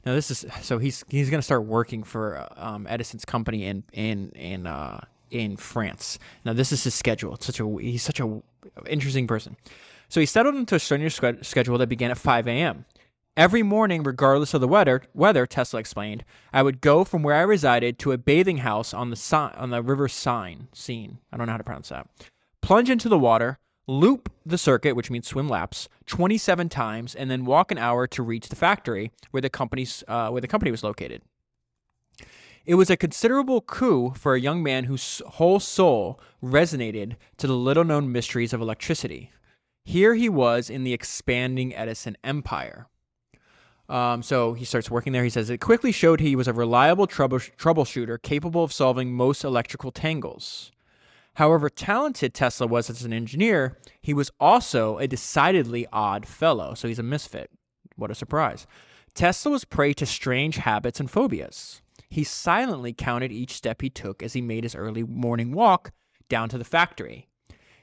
Now this is so he's he's going to start working for um, Edison's company in in in uh, in France. Now this is his schedule. It's such a he's such a interesting person. So he settled into a strenuous schedule that began at 5 a.m. Every morning, regardless of the weather, weather, Tesla explained, I would go from where I resided to a bathing house on the si- on the river Seine. Seine. I don't know how to pronounce that. Plunge into the water, loop the circuit, which means swim laps, 27 times, and then walk an hour to reach the factory where the company's uh, where the company was located. It was a considerable coup for a young man whose whole soul resonated to the little known mysteries of electricity. Here he was in the expanding Edison empire. Um, so he starts working there. He says it quickly showed he was a reliable trouble- troubleshooter capable of solving most electrical tangles. However talented Tesla was as an engineer, he was also a decidedly odd fellow. So he's a misfit. What a surprise. Tesla was prey to strange habits and phobias. He silently counted each step he took as he made his early morning walk down to the factory.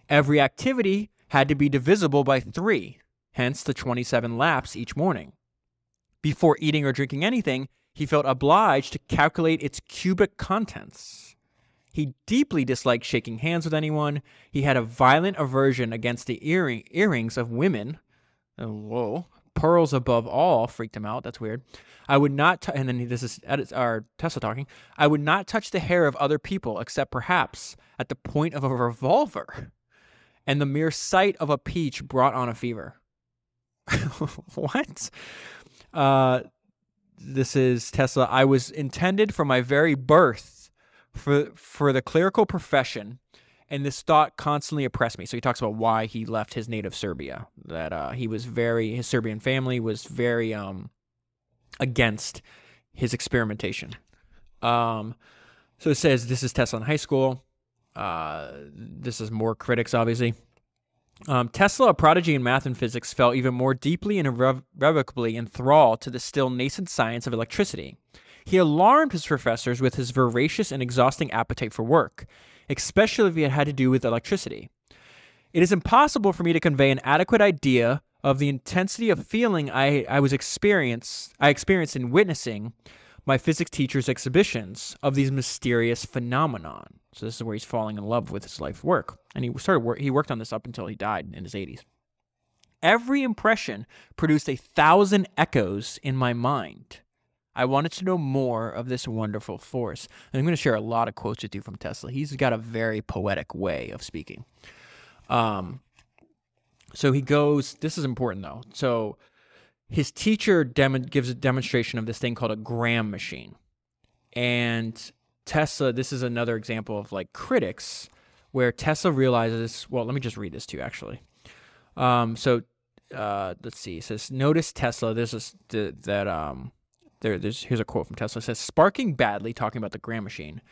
Every activity had to be divisible by three, hence the 27 laps each morning. Before eating or drinking anything, he felt obliged to calculate its cubic contents. He deeply disliked shaking hands with anyone. He had a violent aversion against the earring, earrings of women. Oh, whoa. Pearls above all freaked him out. That's weird. I would not, t- and then this is edits, our Tesla talking. I would not touch the hair of other people except perhaps at the point of a revolver. And the mere sight of a peach brought on a fever. what? Uh, this is Tesla. I was intended from my very birth for for the clerical profession, and this thought constantly oppressed me. So he talks about why he left his native Serbia. That uh, he was very his Serbian family was very um against his experimentation. Um, so it says this is Tesla in high school. Uh, this is more critics, obviously. Um, Tesla, a prodigy in math and physics, fell even more deeply and irrevocably enthralled to the still nascent science of electricity. He alarmed his professors with his voracious and exhausting appetite for work, especially if it had to do with electricity. It is impossible for me to convey an adequate idea of the intensity of feeling I, I was experienced I experienced in witnessing my physics teacher's exhibitions of these mysterious phenomenon. So this is where he's falling in love with his life work, and he started work, he worked on this up until he died in his 80s. Every impression produced a thousand echoes in my mind. I wanted to know more of this wonderful force. And I'm going to share a lot of quotes with you from Tesla. He's got a very poetic way of speaking. Um, so he goes. This is important though. So his teacher dem- gives a demonstration of this thing called a Gramme machine. And Tesla, this is another example of like critics where Tesla realizes, well, let me just read this to you actually. Um, so uh, let's see. It says, notice Tesla. This is that um, there. There's here's a quote from Tesla. It says, sparking badly, talking about the Gramme machine.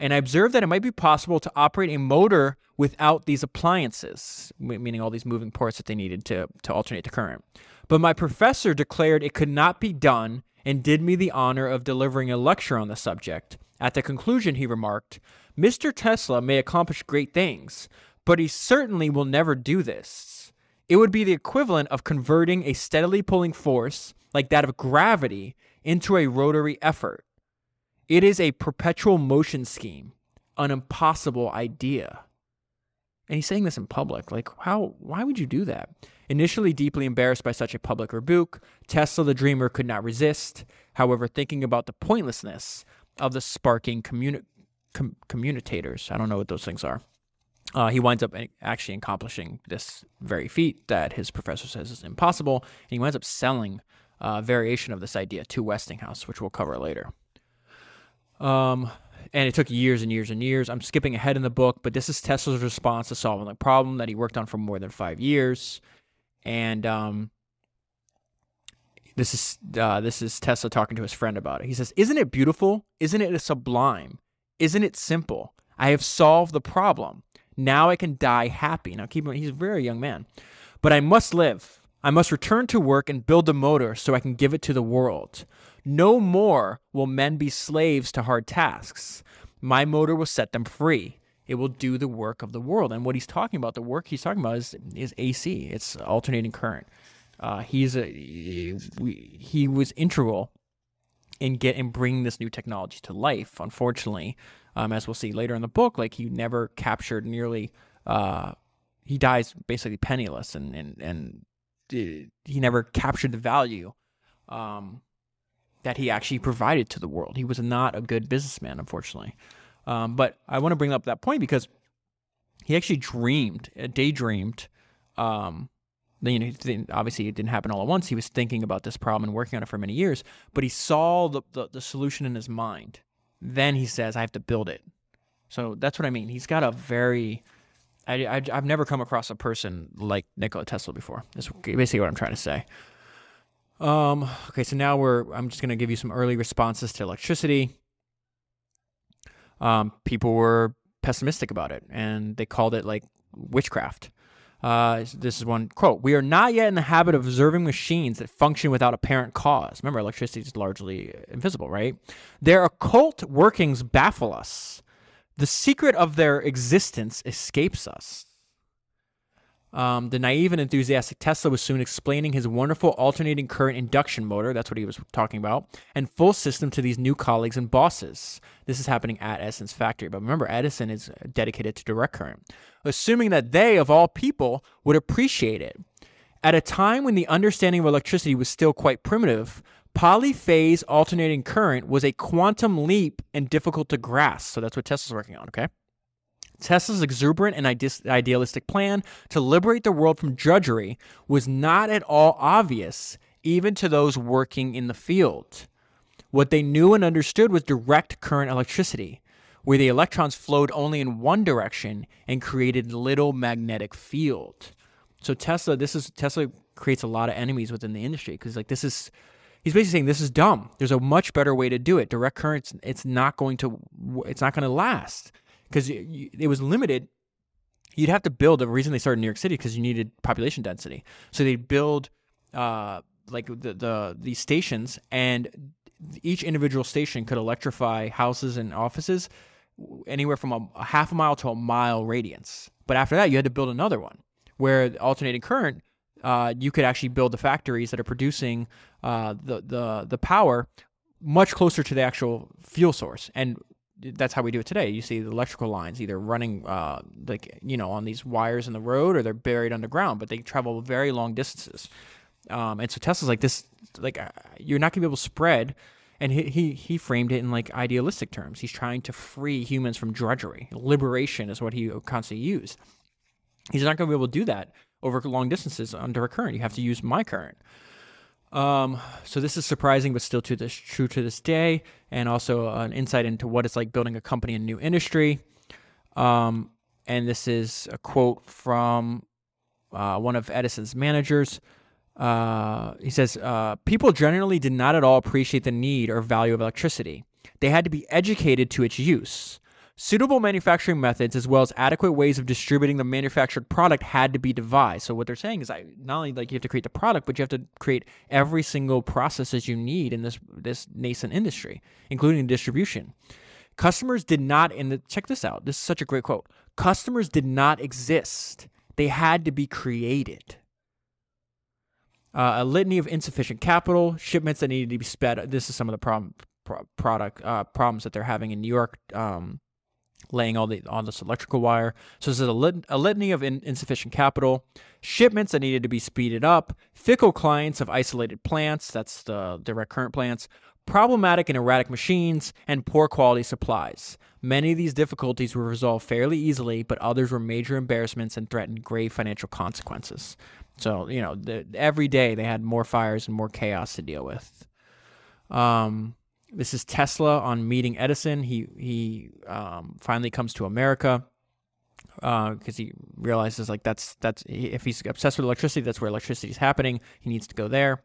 and I observed that it might be possible to operate a motor without these appliances, meaning all these moving parts that they needed to, to alternate the current. But my professor declared it could not be done and did me the honor of delivering a lecture on the subject. At the conclusion, he remarked, Mr. Tesla may accomplish great things, but he certainly will never do this. It would be the equivalent of converting a steadily pulling force, like that of gravity, into a rotary effort. It is a perpetual motion scheme, an impossible idea. And he's saying this in public. Like, how, why would you do that? Initially deeply embarrassed by such a public rebuke, Tesla the dreamer could not resist. However, thinking about the pointlessness of the sparking communi- com- commutators, I don't know what those things are, uh, he winds up actually accomplishing this very feat that his professor says is impossible. And he winds up selling a variation of this idea to Westinghouse, which we'll cover later. Um, and it took years and years and years. I'm skipping ahead in the book, but this is Tesla's response to solving the problem that he worked on for more than five years. And um, this is uh, this is Tesla talking to his friend about it. He says, "Isn't it beautiful? Isn't it sublime? Isn't it simple? I have solved the problem. Now I can die happy." Now keep. He's a very young man, but I must live. I must return to work and build a motor so I can give it to the world. No more will men be slaves to hard tasks. My motor will set them free. It will do the work of the world. And what he's talking about, the work he's talking about is, is AC. It's alternating current. Uh, he's a he, he was integral in get in bringing this new technology to life. Unfortunately, um, as we'll see later in the book, like he never captured nearly. Uh, he dies basically penniless, and and and uh, he never captured the value um, that he actually provided to the world. He was not a good businessman, unfortunately. Um, but I want to bring up that point because he actually dreamed, uh, daydreamed. Um, you know, obviously it didn't happen all at once. He was thinking about this problem and working on it for many years, but he saw the, the, the solution in his mind. Then he says, I have to build it. So that's what I mean. He's got a very, I, I, have never come across a person like Nikola Tesla before. That's basically what I'm trying to say. Um, okay, so now we're, I'm just going to give you some early responses to electricity. Um, people were pessimistic about it and they called it like witchcraft. Uh, this is one quote We are not yet in the habit of observing machines that function without apparent cause. Remember, electricity is largely invisible, right? Their occult workings baffle us. The secret of their existence escapes us. Um, the naive and enthusiastic Tesla was soon explaining his wonderful alternating current induction motor, that's what he was talking about, and full system to these new colleagues and bosses. This is happening at Edison's factory. But remember, Edison is dedicated to direct current, assuming that they, of all people, would appreciate it. At a time when the understanding of electricity was still quite primitive, polyphase alternating current was a quantum leap and difficult to grasp. So that's what Tesla's working on, okay? Tesla's exuberant and idealistic plan to liberate the world from drudgery was not at all obvious, even to those working in the field. What they knew and understood was direct current electricity, where the electrons flowed only in one direction and created little magnetic field. So Tesla, this is Tesla creates a lot of enemies within the industry because like this is he's basically saying this is dumb. There's a much better way to do it. Direct currents, it's not going to it's not going to last because it was limited. You'd have to build. The reason they started in New York City because you needed population density. So they build uh, like the the these stations, and each individual station could electrify houses and offices anywhere from a, a half a mile to a mile radius. But after that, you had to build another one where alternating current uh, you could actually build the factories that are producing uh, the the the power much closer to the actual fuel source. And that's how we do it today. You see the electrical lines either running uh, like you know on these wires in the road or they're buried underground, but they travel very long distances. Um, and so Tesla's like this, like uh, you're not gonna be able to spread. And he, he he framed it in like idealistic terms. He's trying to free humans from drudgery. Liberation is what he constantly used. He's not to be able to do that over long distances under a current. You have to use my current. Um, so this is surprising, but still to this true to this day, and also an insight into what it's like building a company in a new industry. Um, and this is a quote from uh, one of Edison's managers. Uh, he says, uh, People generally did not at all appreciate the need or value of electricity. They had to be educated to its use. Suitable manufacturing methods, as well as adequate ways of distributing the manufactured product, had to be devised. So what they're saying is, I not only like you have to create the product, but you have to create every single processes you need in this this nascent industry, including distribution. Customers did not, and check this out. This is such a great quote. Customers did not exist; they had to be created. Uh, a litany of insufficient capital, shipments that needed to be sped. This is some of the problem, pro- product uh, problems that they're having in New York. Um, laying all the on this electrical wire. So this is a, lit- a litany of in- insufficient capital, shipments that needed to be speeded up, fickle clients of isolated plants, that's the direct current plants, problematic and erratic machines, and poor quality supplies. Many of these difficulties were resolved fairly easily, but others were major embarrassments and threatened grave financial consequences. So, you know, the, every day they had more fires and more chaos to deal with. Um, this is Tesla on meeting Edison. He he um, finally comes to America because uh, he realizes like that's that's if he's obsessed with electricity, that's where electricity is happening. He needs to go there.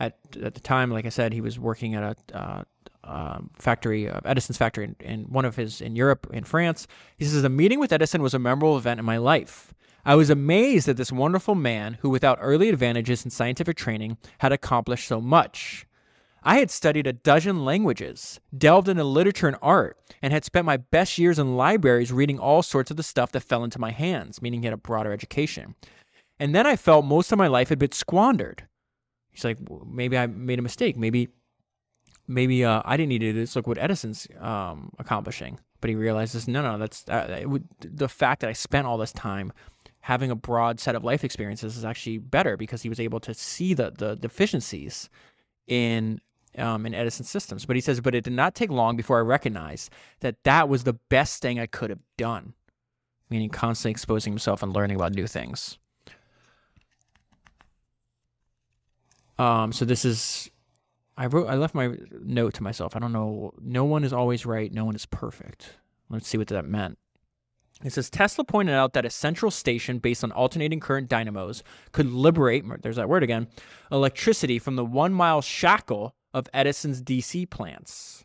At at the time, like I said, he was working at a uh, um, factory, uh, Edison's factory in, in one of his in Europe, in France. He says the meeting with Edison was a memorable event in my life. I was amazed that this wonderful man, who without early advantages in scientific training had accomplished so much. I had studied a dozen languages, delved into literature and art, and had spent my best years in libraries reading all sorts of the stuff that fell into my hands, meaning he had a broader education. And then I felt most of my life had been squandered. He's like, maybe I made a mistake. Maybe, maybe uh, I didn't need to do this. Look what Edison's um, accomplishing. But he realizes, no, no, that's uh, would, the fact that I spent all this time having a broad set of life experiences is actually better because he was able to see the the deficiencies in um, in Edison systems. But he says, but it did not take long before I recognized that that was the best thing I could have done, meaning constantly exposing himself and learning about new things. Um, so this is, I wrote, I left my note to myself. I don't know. No one is always right. No one is perfect. Let's see what that meant. It says Tesla pointed out that a central station based on alternating current dynamos could liberate, there's that word again, electricity from the one mile shackle of Edison's DC plants.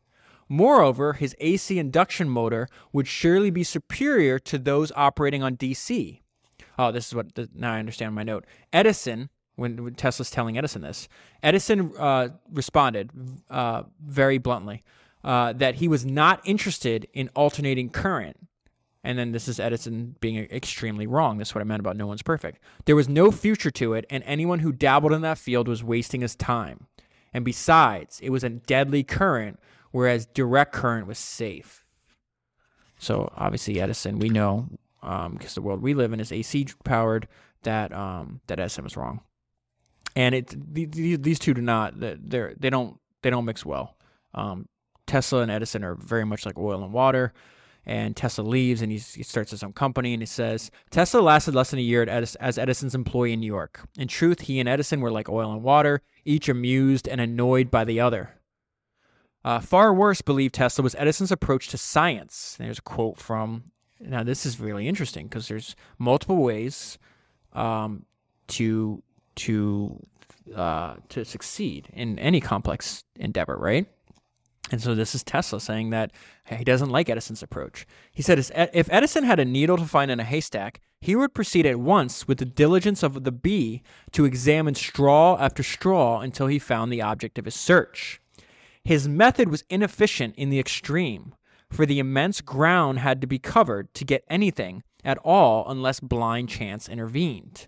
Moreover, his AC induction motor would surely be superior to those operating on DC. Oh, this is what, the, now I understand my note. Edison, when, Tesla's telling Edison this, Edison uh, responded uh, very bluntly uh, that he was not interested in alternating current. And then this is Edison being extremely wrong. That's what I meant about no one's perfect. There was no future to it, and anyone who dabbled in that field was wasting his time. And besides, it was a deadly current, whereas direct current was safe. So obviously, Edison, we know because um, the world we live in is AC powered that um, that Edison was wrong, and it these these two do not they they don't they don't mix well. Um, Tesla and Edison are very much like oil and water and Tesla leaves and he starts his own company. And he says Tesla lasted less than a year as Edison's employee in New York. In truth, he and Edison were like oil and water, each amused and annoyed by the other. Uh, far worse, believed Tesla, was Edison's approach to science. There's a quote from. Now, this is really interesting because there's multiple ways um, to to uh, to succeed in any complex endeavor, right? And so this is Tesla saying that he doesn't like Edison's approach. He said if Edison had a needle to find in a haystack, he would proceed at once with the diligence of the bee to examine straw after straw until he found the object of his search. His method was inefficient in the extreme, for the immense ground had to be covered to get anything at all unless blind chance intervened.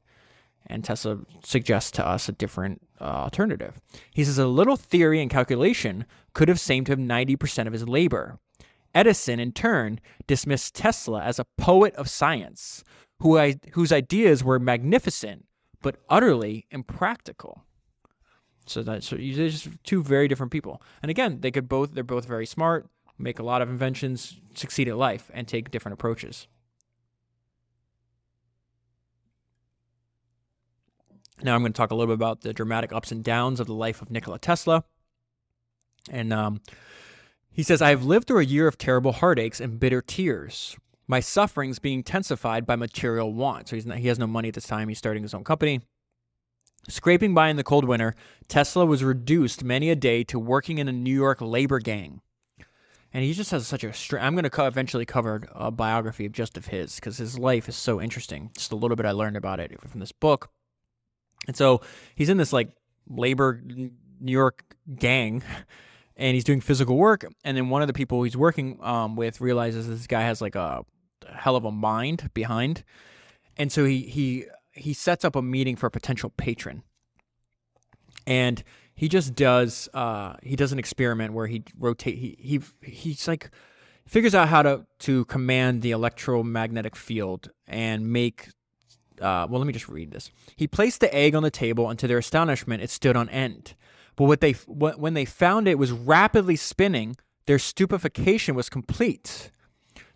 And Tesla suggests to us a different uh, alternative. He says a little theory and calculation could have saved him 90% of his labor. Edison, in turn, dismissed Tesla as a poet of science, who I, whose ideas were magnificent but utterly impractical. So that so just two very different people. And again, they could both they're both very smart, make a lot of inventions, succeed at life, and take different approaches. Now I'm going to talk a little bit about the dramatic ups and downs of the life of Nikola Tesla. And um, he says, I have lived through a year of terrible heartaches and bitter tears, my sufferings being intensified by material want. So he's not, he has no money at this time. He's starting his own company. Scraping by in the cold winter, Tesla was reduced many a day to working in a New York labor gang. and he just has such a. Str- I'm going to co- eventually cover a biography of just of his because his life is so interesting. Just a little bit I learned about it from this book, and so he's in this like labor New York gang, and he's doing physical work. And then one of the people he's working um, with realizes this guy has like a hell of a mind behind, and so he he he sets up a meeting for a potential patron, and he just does uh, he does an experiment where he rotate he he he's like figures out how to to command the electromagnetic field and make uh, well let me just read this he placed the egg on the table and to their astonishment it stood on end but what they when they found it was rapidly spinning their stupefaction was complete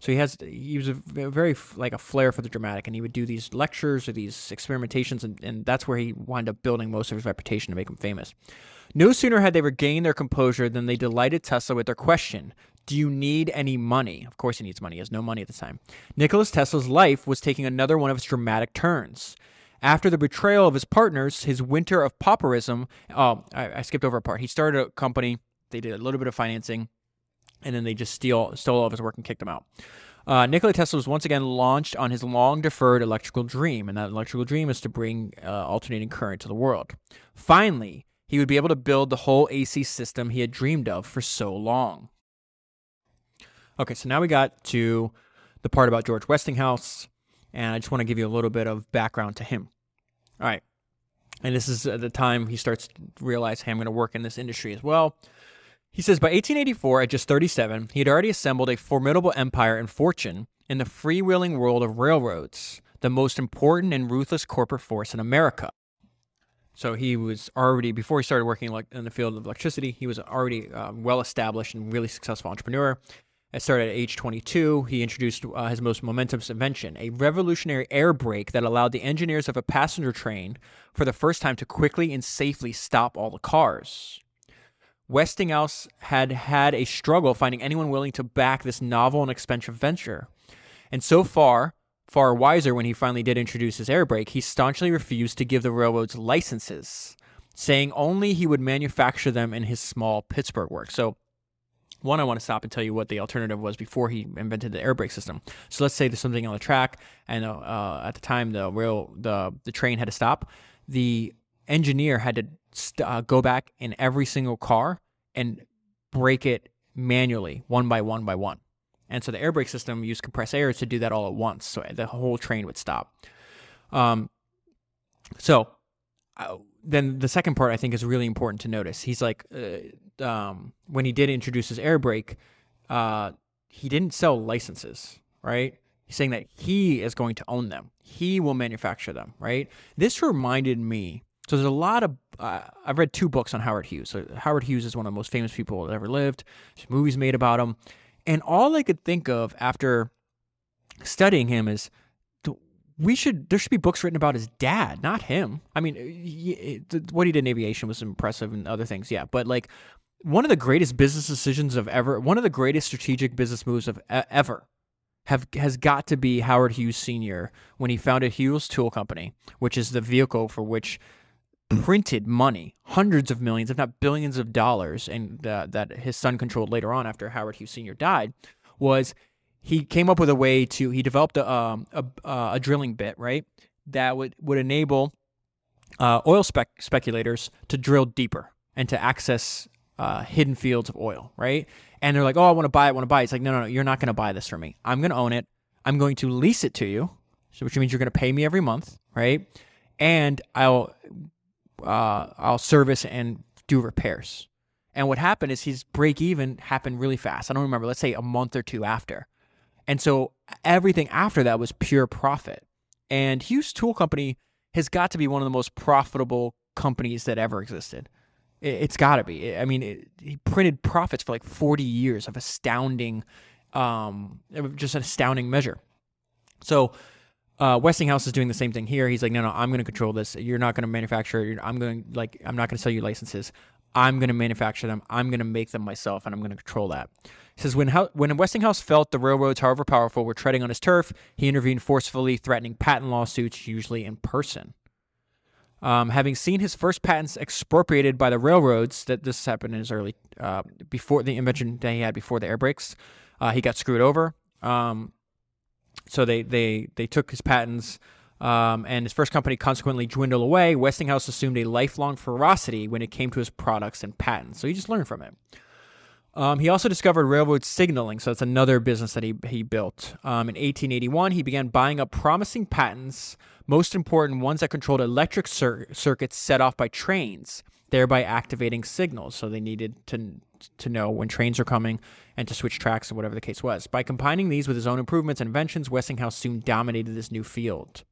so he has he was a very like a flair for the dramatic, and he would do these lectures or these experimentations, and, and that's where he wound up building most of his reputation to make him famous. No sooner had they regained their composure than they delighted Tesla with their question. Do you need any money? Of course, he needs money. He has no money at the time. Nicholas Tesla's life was taking another one of its dramatic turns. After the betrayal of his partners, his winter of pauperism. Oh, I, I skipped over a part. He started a company. They did a little bit of financing and then they just steal stole all of his work and kicked him out. Uh, Nikola Tesla was once again launched on his long deferred electrical dream, and that electrical dream is to bring uh, alternating current to the world. Finally, he would be able to build the whole AC system he had dreamed of for so long. Okay, so now we got to the part about George Westinghouse, and I just want to give you a little bit of background to him. All right, and this is the time he starts to realize, hey, I'm going to work in this industry as well. He says by 1884, at just 37, he had already assembled a formidable empire and fortune in the freewheeling world of railroads, the most important and ruthless corporate force in America. So he was already, before he started working in the field of electricity, he was already uh, well established and really successful entrepreneur. It started at age 22. He introduced uh, his most momentous invention, a revolutionary air brake that allowed the engineers of a passenger train for the first time to quickly and safely stop all the cars. Westinghouse had had a struggle finding anyone willing to back this novel and expensive venture. And so far, far wiser when he finally did introduce his air brake, he staunchly refused to give the railroads licenses, saying only he would manufacture them in his small Pittsburgh work. So, one, I want to stop and tell you what the alternative was before he invented the air brake system. So let's say there's something on the track, and uh, at the time the rail the the train had to stop. The engineer had to st- uh, go back in every single car and brake it manually, one by one by one. And so the air brake system used compressed air to do that all at once, so the whole train would stop. Um, so uh, then the second part I think is really important to notice. He's like, uh, um, when he did introduce his air brake, uh, he didn't sell licenses, right? He's saying that he is going to own them. He will manufacture them, right? This reminded me so there's a lot of uh, I've read two books on Howard Hughes. So Howard Hughes is one of the most famous people that ever lived. There's movies made about him, and all I could think of after studying him is we should there should be books written about his dad, not him. I mean, he, what he did in aviation was impressive and other things, yeah. But like one of the greatest business decisions of ever, one of the greatest strategic business moves of ever have has got to be Howard Hughes Sr. when he founded Hughes Tool Company, which is the vehicle for which printed money, hundreds of millions, if not billions of dollars, and uh, that his son controlled later on after Howard Hughes Sr. died, was he came up with a way to he developed a um, a, a, drilling bit right that would would enable uh, oil spec- speculators to drill deeper and to access uh, hidden fields of oil, right? And they're like, "Oh, I want to buy it, want to buy it." It's like, "No, no, no, you're not going to buy this from me. I'm going to own it. I'm going to lease it to you, so which means you're going to pay me every month, right? And I'll uh, I'll service and do repairs. And what happened is his break even happened really fast. I don't remember, let's say a month or two after. And so everything after that was pure profit. And Hughes Tool Company has got to be one of the most profitable companies that ever existed. It's got to be. I mean, it, he printed profits for like 40 years of astounding, um, just an astounding measure. So uh, Westinghouse is doing the same thing here. He's like, no, no, I'm going to control this. You're not going to manufacture. I'm going like, I'm not going to sell you licenses. I'm going to manufacture them. I'm going to make them myself, and I'm going to control that. He says when when Westinghouse felt the railroads, however powerful, were treading on his turf, he intervened forcefully, threatening patent lawsuits, usually in person. Um, having seen his first patents expropriated by the railroads, that this happened in his early, uh, before the invention that he had before the air brakes, uh, he got screwed over. Um, so they, they, they took his patents, um, and his first company consequently dwindled away. Westinghouse assumed a lifelong ferocity when it came to his products and patents. So he just learned from it. Um, he also discovered railroad signaling, so that's another business that he, he built. Um, in 1881, he began buying up promising patents, most important ones that controlled electric cir- circuits set off by trains, thereby activating signals. So they needed to, to know when trains are coming and to switch tracks or whatever the case was. By combining these with his own improvements and inventions, Westinghouse soon dominated this new field.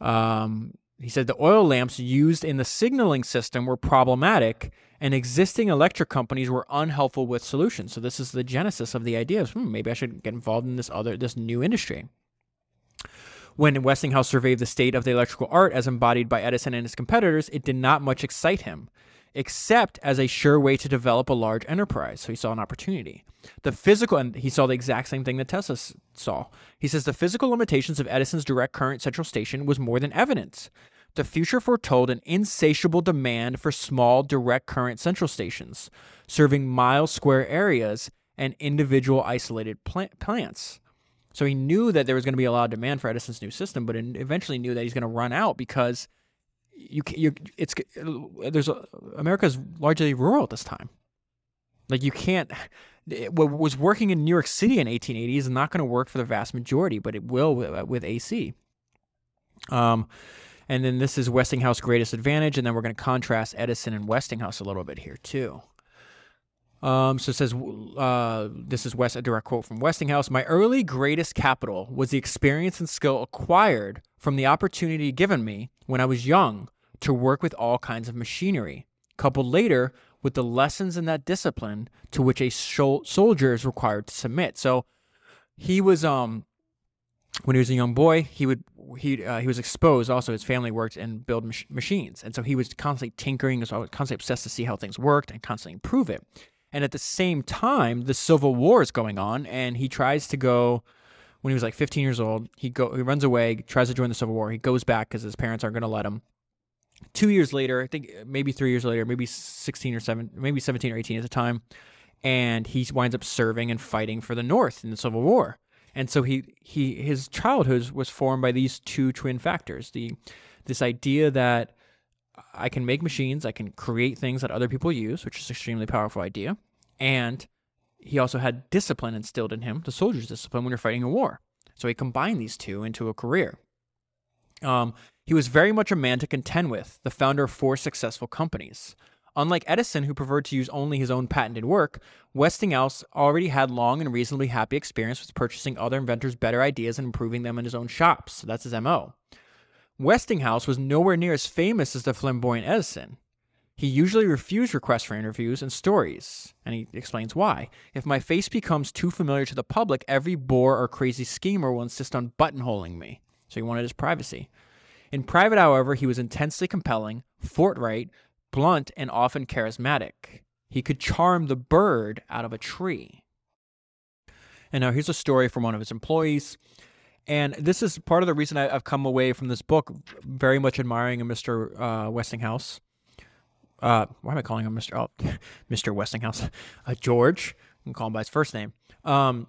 Um, he said the oil lamps used in the signaling system were problematic and existing electric companies were unhelpful with solutions. So this is the genesis of the idea of hmm, maybe I should get involved in this other this new industry. When Westinghouse surveyed the state of the electrical art as embodied by Edison and his competitors, it did not much excite him, except as a sure way to develop a large enterprise. So he saw an opportunity. The physical, and he saw the exact same thing that Tesla saw. He says the physical limitations of Edison's direct current central station was more than evident. The future foretold an insatiable demand for small direct current central stations, serving mile square areas and individual isolated plant- plants. So he knew that there was going to be a lot of demand for Edison's new system, but eventually knew that he's going to run out because you you it's there's a, America's largely rural at this time. Like you can't what was working in New York City in 1880 is not going to work for the vast majority, but it will with, with AC. Um, and then this is Westinghouse's greatest advantage. And then we're going to contrast Edison and Westinghouse a little bit here, too. Um, so it says, uh, this is West, a direct quote from Westinghouse. My early greatest capital was the experience and skill acquired from the opportunity given me when I was young to work with all kinds of machinery, coupled later with the lessons in that discipline to which a soldier is required to submit. So he was, um, when he was a young boy, he would he uh, he was exposed. Also, his family worked and build mach- machines, and so he was constantly tinkering. Was constantly obsessed to see how things worked and constantly improve it. And at the same time, the Civil War is going on, and he tries to go. When he was like 15 years old, he go he runs away, tries to join the Civil War. He goes back because his parents aren't going to let him. Two years later, I think maybe three years later, maybe 16 or seven, maybe 17 or 18 at the time, and he winds up serving and fighting for the North in the Civil War and so he he his childhood was formed by these two twin factors the this idea that I can make machines, I can create things that other people use, which is an extremely powerful idea. And he also had discipline instilled in him, the soldier's discipline when you're fighting a war. So he combined these two into a career. Um, he was very much a man to contend with, the founder of four successful companies. Unlike Edison, who preferred to use only his own patented work, Westinghouse already had long and reasonably happy experience with purchasing other inventors' better ideas and improving them in his own shops. So that's his MO. Westinghouse was nowhere near as famous as the flamboyant Edison. He usually refused requests for interviews and stories, and he explains why. If my face becomes too familiar to the public, every bore or crazy schemer will insist on buttonholing me. So he wanted his privacy. In private, however, he was intensely compelling, forthright, blunt and often charismatic. He could charm the bird out of a tree. And now here's a story from one of his employees. And this is part of the reason I, have come away from this book very much admiring Mr. Uh, Westinghouse. Uh, why am I calling him Mr. Oh, Mr. Westinghouse? Uh, George. I can call him by his first name. Um,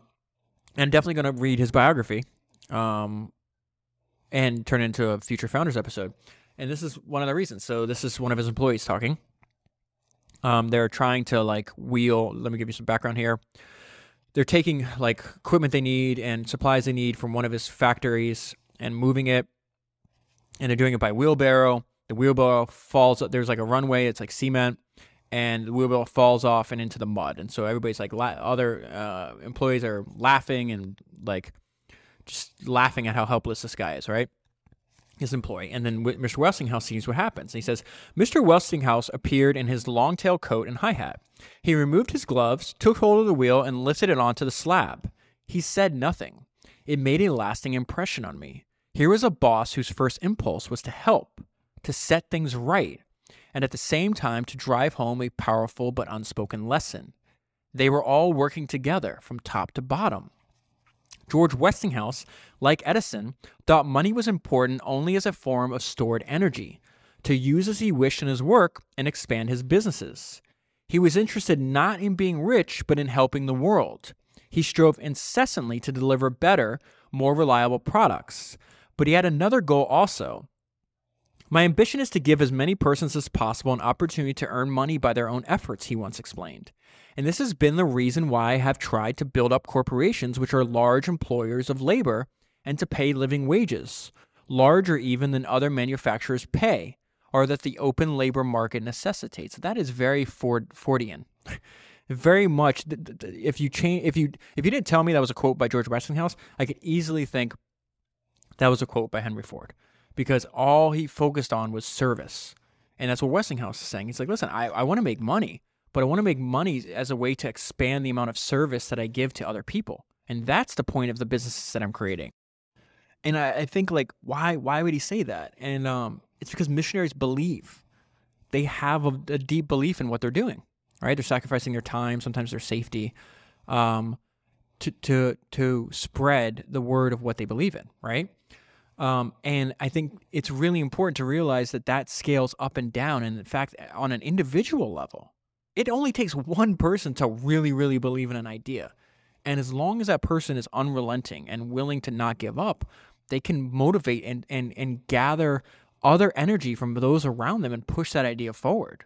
and definitely going to read his biography um, and turn into a future Founders episode. And this is one of the reasons. So this is one of his employees talking. Um, they're trying to like wheel. Let me give you some background here. They're taking like equipment they need and supplies they need from one of his factories and moving it, and they're doing it by wheelbarrow. The wheelbarrow falls. There's like a runway. It's like cement, and the wheelbarrow falls off and into the mud. And so everybody's like, la- other uh, employees are laughing and like just laughing at how helpless this guy is, right? his employee. And then Mr. Westinghouse sees what happens. He says, Mr. Westinghouse appeared in his long tail coat and hi hat. He removed his gloves, took hold of the wheel, and lifted it onto the slab. He said nothing. It made a lasting impression on me. Here was a boss whose first impulse was to help, to set things right, and at the same time to drive home a powerful but unspoken lesson. They were all working together from top to bottom. George Westinghouse, like Edison, thought money was important only as a form of stored energy. to use as he wished in his work and expand his businesses. He was interested not in being rich, but in helping the world. He strove incessantly to deliver better, more reliable products. But he had another goal also. My ambition is to give as many persons as possible an opportunity to earn money by their own efforts, he once explained. And this has been the reason why I have tried to build up corporations which are large employers of labor and to pay living wages, larger even than other manufacturers pay, or that the open labor market necessitates. That is very Ford Fordian. very much if you change if you if you didn't tell me that was a quote by George Westinghouse, I could easily think that was a quote by Henry Ford because all he focused on was service. And that's what Westinghouse is saying. He's like, listen, I, I want to make money, but I want to make money as a way to expand the amount of service that I give to other people. And that's the point of the businesses that I'm creating. And I, I think like why why would he say that? And um, it's because missionaries believe. They have a, a, deep belief in what they're doing. Right? They're sacrificing their time, sometimes their safety, um, to to to spread the word of what they believe in. Right? Um, and I think it's really important to realize that that scales up and down. And in fact, on an individual level, it only takes one person to really, really believe in an idea. And as long as that person is unrelenting and willing to not give up, they can motivate and, and, and gather other energy from those around them and push that idea forward.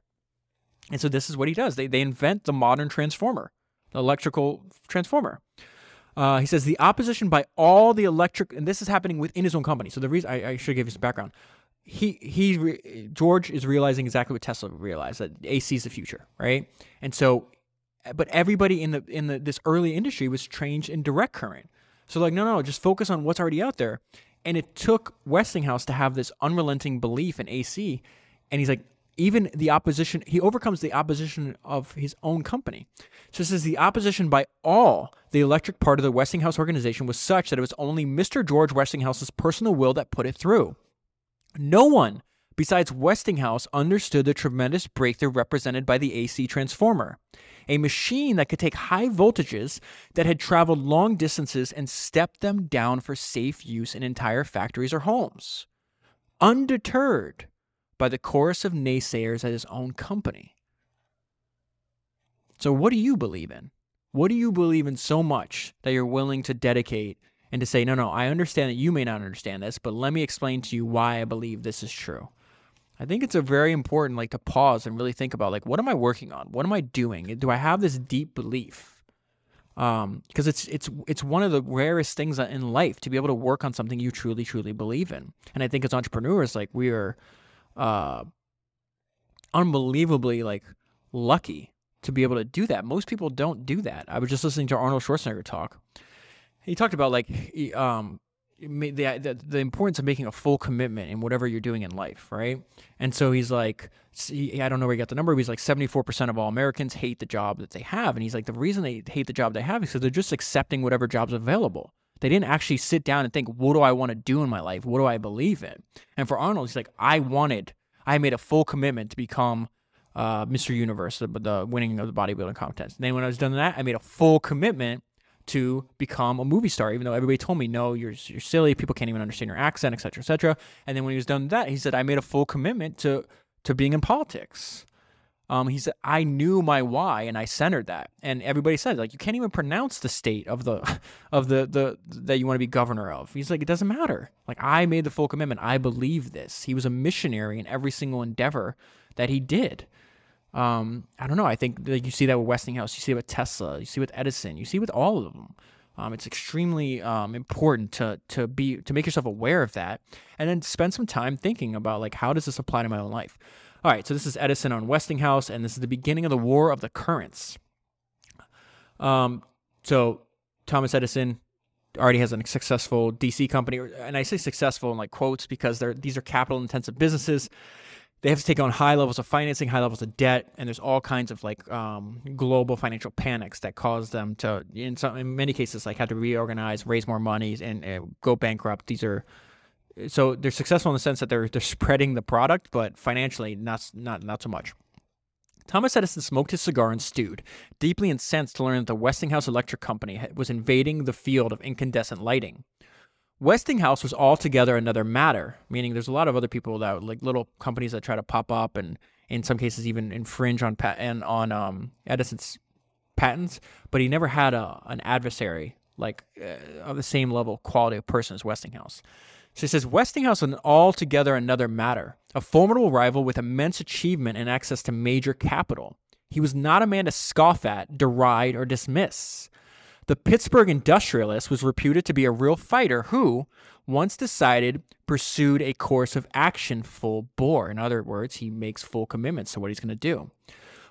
And so this is what he does. They, they invent the modern transformer, the electrical transformer. Uh, he says the opposition by all the electric, and this is happening within his own company. So the reason I, I should give you some background. He he George is realizing exactly what Tesla realized that AC is the future, right? And so, but everybody in the in the this early industry was trained in direct current. So like no no, just focus on what's already out there. And it took Westinghouse to have this unrelenting belief in AC, and he's like even the opposition, he overcomes the opposition of his own company. So it says the opposition by all the electric part of the Westinghouse organization was such that it was only Mr. George Westinghouse's personal will that put it through. No one besides Westinghouse understood the tremendous breakthrough represented by the AC transformer, a machine that could take high voltages that had traveled long distances and step them down for safe use in entire factories or homes. Undeterred, by the chorus of naysayers at his own company. So, what do you believe in? What do you believe in so much that you're willing to dedicate and to say, no, no, I understand that you may not understand this, but let me explain to you why I believe this is true. I think it's a very important, like, to pause and really think about, like, what am I working on? What am I doing? Do I have this deep belief? Um, because it's it's it's one of the rarest things in life to be able to work on something you truly truly believe in. And I think as entrepreneurs, like, we are uh, unbelievably like lucky to be able to do that. Most people don't do that. I was just listening to Arnold Schwarzenegger talk. He talked about like um, the, the, the importance of making a full commitment in whatever you're doing in life, right? And so he's like, see, I don't know where he got the number, but he's like 74% of all Americans hate the job that they have. And he's like, the reason they hate the job they have is because they're just accepting whatever job's available. They didn't actually sit down and think, what do I want to do in my life? What do I believe in? And for Arnold, he's like, I wanted, I made a full commitment to become uh, Mr. Universe, the, the winning of the bodybuilding contest. And then when I was done with that, I made a full commitment to become a movie star, even though everybody told me, no, you're, you're silly. People can't even understand your accent, etc., etc. And then when he was done with that, he said, I made a full commitment to, to being in politics. Um, he said, I knew my why and I centered that. And everybody said, like, you can't even pronounce the state of the of the, the that you want to be governor of. He's like, it doesn't matter. Like I made the full commitment. I believe this. He was a missionary in every single endeavor that he did. Um, I don't know. I think like, you see that with Westinghouse, you see it with Tesla, you see it with Edison, you see it with all of them. Um, it's extremely um, important to to be to make yourself aware of that, and then spend some time thinking about like how does this apply to my own life. All right, so this is Edison on Westinghouse, and this is the beginning of the War of the Currents. Um, so Thomas Edison already has a successful DC company, and I say successful in like quotes because they're these are capital intensive businesses. They have to take on high levels of financing, high levels of debt, and there's all kinds of like um, global financial panics that cause them to, in some, in many cases, like have to reorganize, raise more money, and go bankrupt. These are so they're successful in the sense that they're they're spreading the product, but financially not not not so much. Thomas Edison smoked his cigar and stewed, deeply incensed to learn that the Westinghouse Electric Company was invading the field of incandescent lighting. Westinghouse was altogether another matter, meaning there's a lot of other people that like little companies that try to pop up and in some cases even infringe on pat- and on um, Edison's patents, but he never had a an adversary like uh, of the same level quality of person as Westinghouse. So he says Westinghouse was altogether another matter, a formidable rival with immense achievement and access to major capital. He was not a man to scoff at, deride, or dismiss. The Pittsburgh industrialist was reputed to be a real fighter who, once decided, pursued a course of action full bore. In other words, he makes full commitments to what he's going to do.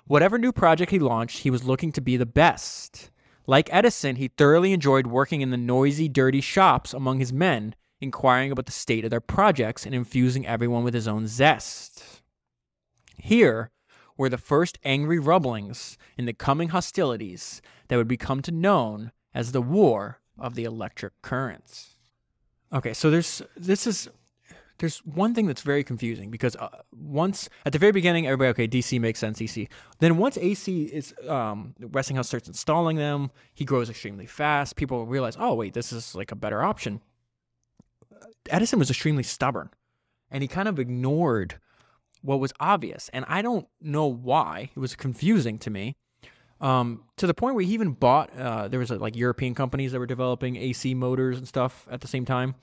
Whatever new project he launched, he was looking to be the best. Like Edison, he thoroughly enjoyed working in the noisy, dirty shops among his men, inquiring about the state of their projects and infusing everyone with his own zest. Here were the first angry rumblings in the coming hostilities that would become to known as the War of the Electric Currents. Okay, so there's this is there's one thing that's very confusing because uh, once at the very beginning, everybody okay, DC makes sense, DC. Then once AC is um, Westinghouse starts installing them, he grows extremely fast. People realize, oh wait, this is like a better option. Edison was extremely stubborn, and he kind of ignored what was obvious, and I don't know why. It was confusing to me. Um, to the point where he even bought uh, there was like European companies that were developing AC motors and stuff at the same time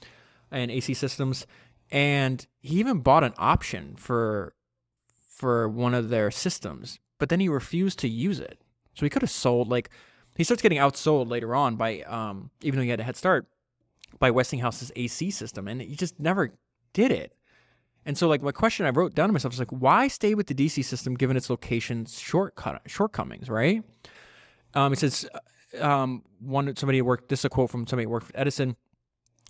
and AC systems and he even bought an option for for one of their systems but then he refused to use it so he could have sold like he starts getting outsold later on by um even though he had a head start by Westinghouse's AC system and he just never did it and so like my question I wrote down to myself is like why stay with the DC system given its location's shortcut shortcomings right um it says um one somebody worked this is a quote from somebody who worked for Edison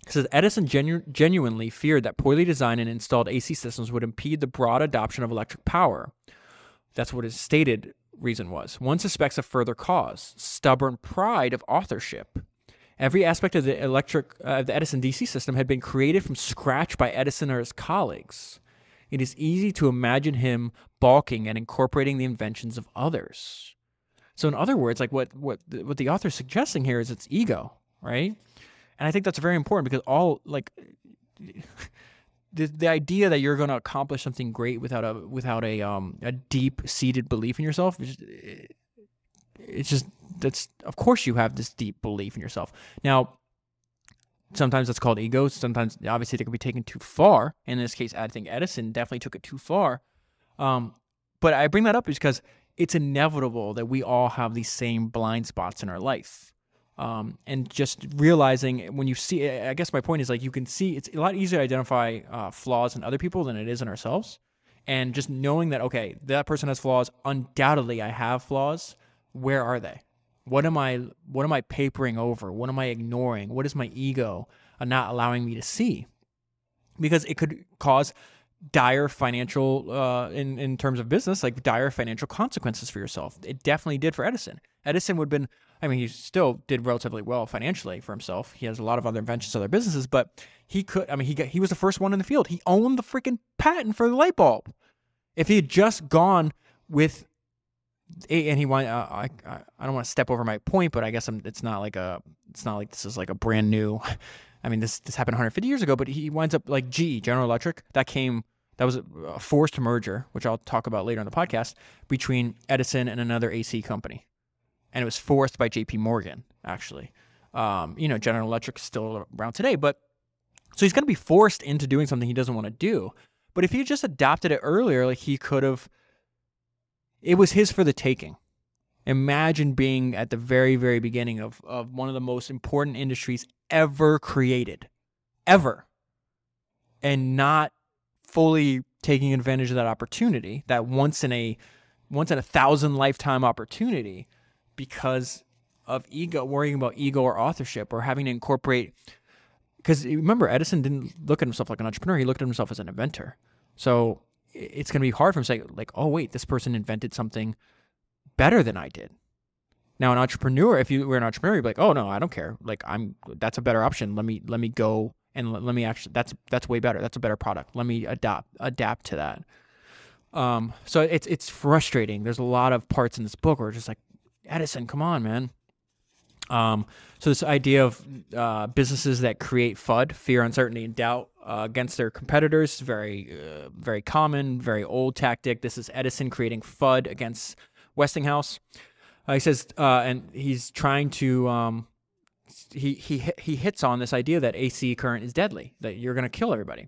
it says Edison genu- genuinely feared that poorly designed and installed AC systems would impede the broad adoption of electric power. That's what his stated reason was. One suspects a further cause: stubborn pride of authorship. Every aspect of the electric uh, the Edison DC system had been created from scratch by Edison or his colleagues. It is easy to imagine him balking at incorporating the inventions of others. So, in other words, like what what what the author is suggesting here is it's ego, right? And I think that's very important because all like the the idea that you're going to accomplish something great without a without a um a deep seated belief in yourself just, it's just that's of course you have this deep belief in yourself. Now sometimes that's called ego. Sometimes obviously it can be taken too far. In this case, I think Edison definitely took it too far. Um, but I bring that up because it's inevitable that we all have these same blind spots in our life um, and just realizing when you see i guess my point is like you can see it's a lot easier to identify uh, flaws in other people than it is in ourselves and just knowing that okay that person has flaws undoubtedly i have flaws where are they what am i what am i papering over what am i ignoring what is my ego not allowing me to see because it could cause dire financial uh, in in terms of business like dire financial consequences for yourself it definitely did for edison edison would have been I mean, he still did relatively well financially for himself. He has a lot of other inventions, other businesses, but he could. I mean, he got, he was the first one in the field. He owned the freaking patent for the light bulb. If he had just gone with, and he went, uh, I I don't want to step over my point, but I guess I'm, it's not like a it's not like this is like a brand new. I mean, this this happened 150 years ago, but he winds up like GE, General Electric. That came that was a forced merger, which I'll talk about later in the podcast, between Edison and another AC company and it was forced by J.P. Morgan actually. Um, you know, General Electric is still around today, but so he's going to be forced into doing something he doesn't want to do. But if he just adopted it earlier, like he could have, it was his for the taking. Imagine being at the very, very beginning of, of one of the most important industries ever created, ever, and not fully taking advantage of that opportunity, that once in a once in a thousand lifetime opportunity because of ego, worrying about ego or authorship or having to incorporate. Because remember, Edison didn't look at himself like an entrepreneur; he looked at himself as an inventor. So it's going to be hard for him to say, like, "Oh, wait, this person invented something better than I did." Now, an entrepreneur, if you were an entrepreneur, you'd be like, "Oh no, I don't care. Like, I'm that's a better option. Let me let me go and let, let me actually that's that's way better. That's a better product. Let me adapt adapt to that." Um, so it's it's frustrating. There's a lot of parts in this book where it's just like, Edison, come on, man. Um, so this idea of uh, businesses that create FUD, fear, uncertainty, and doubt uh, against their competitors, very, uh, very common, very old tactic. This is Edison creating FUD against Westinghouse. Uh, he says, uh, and he's trying to, um, he he he hits on this idea that AC current is deadly, that you're going to kill everybody.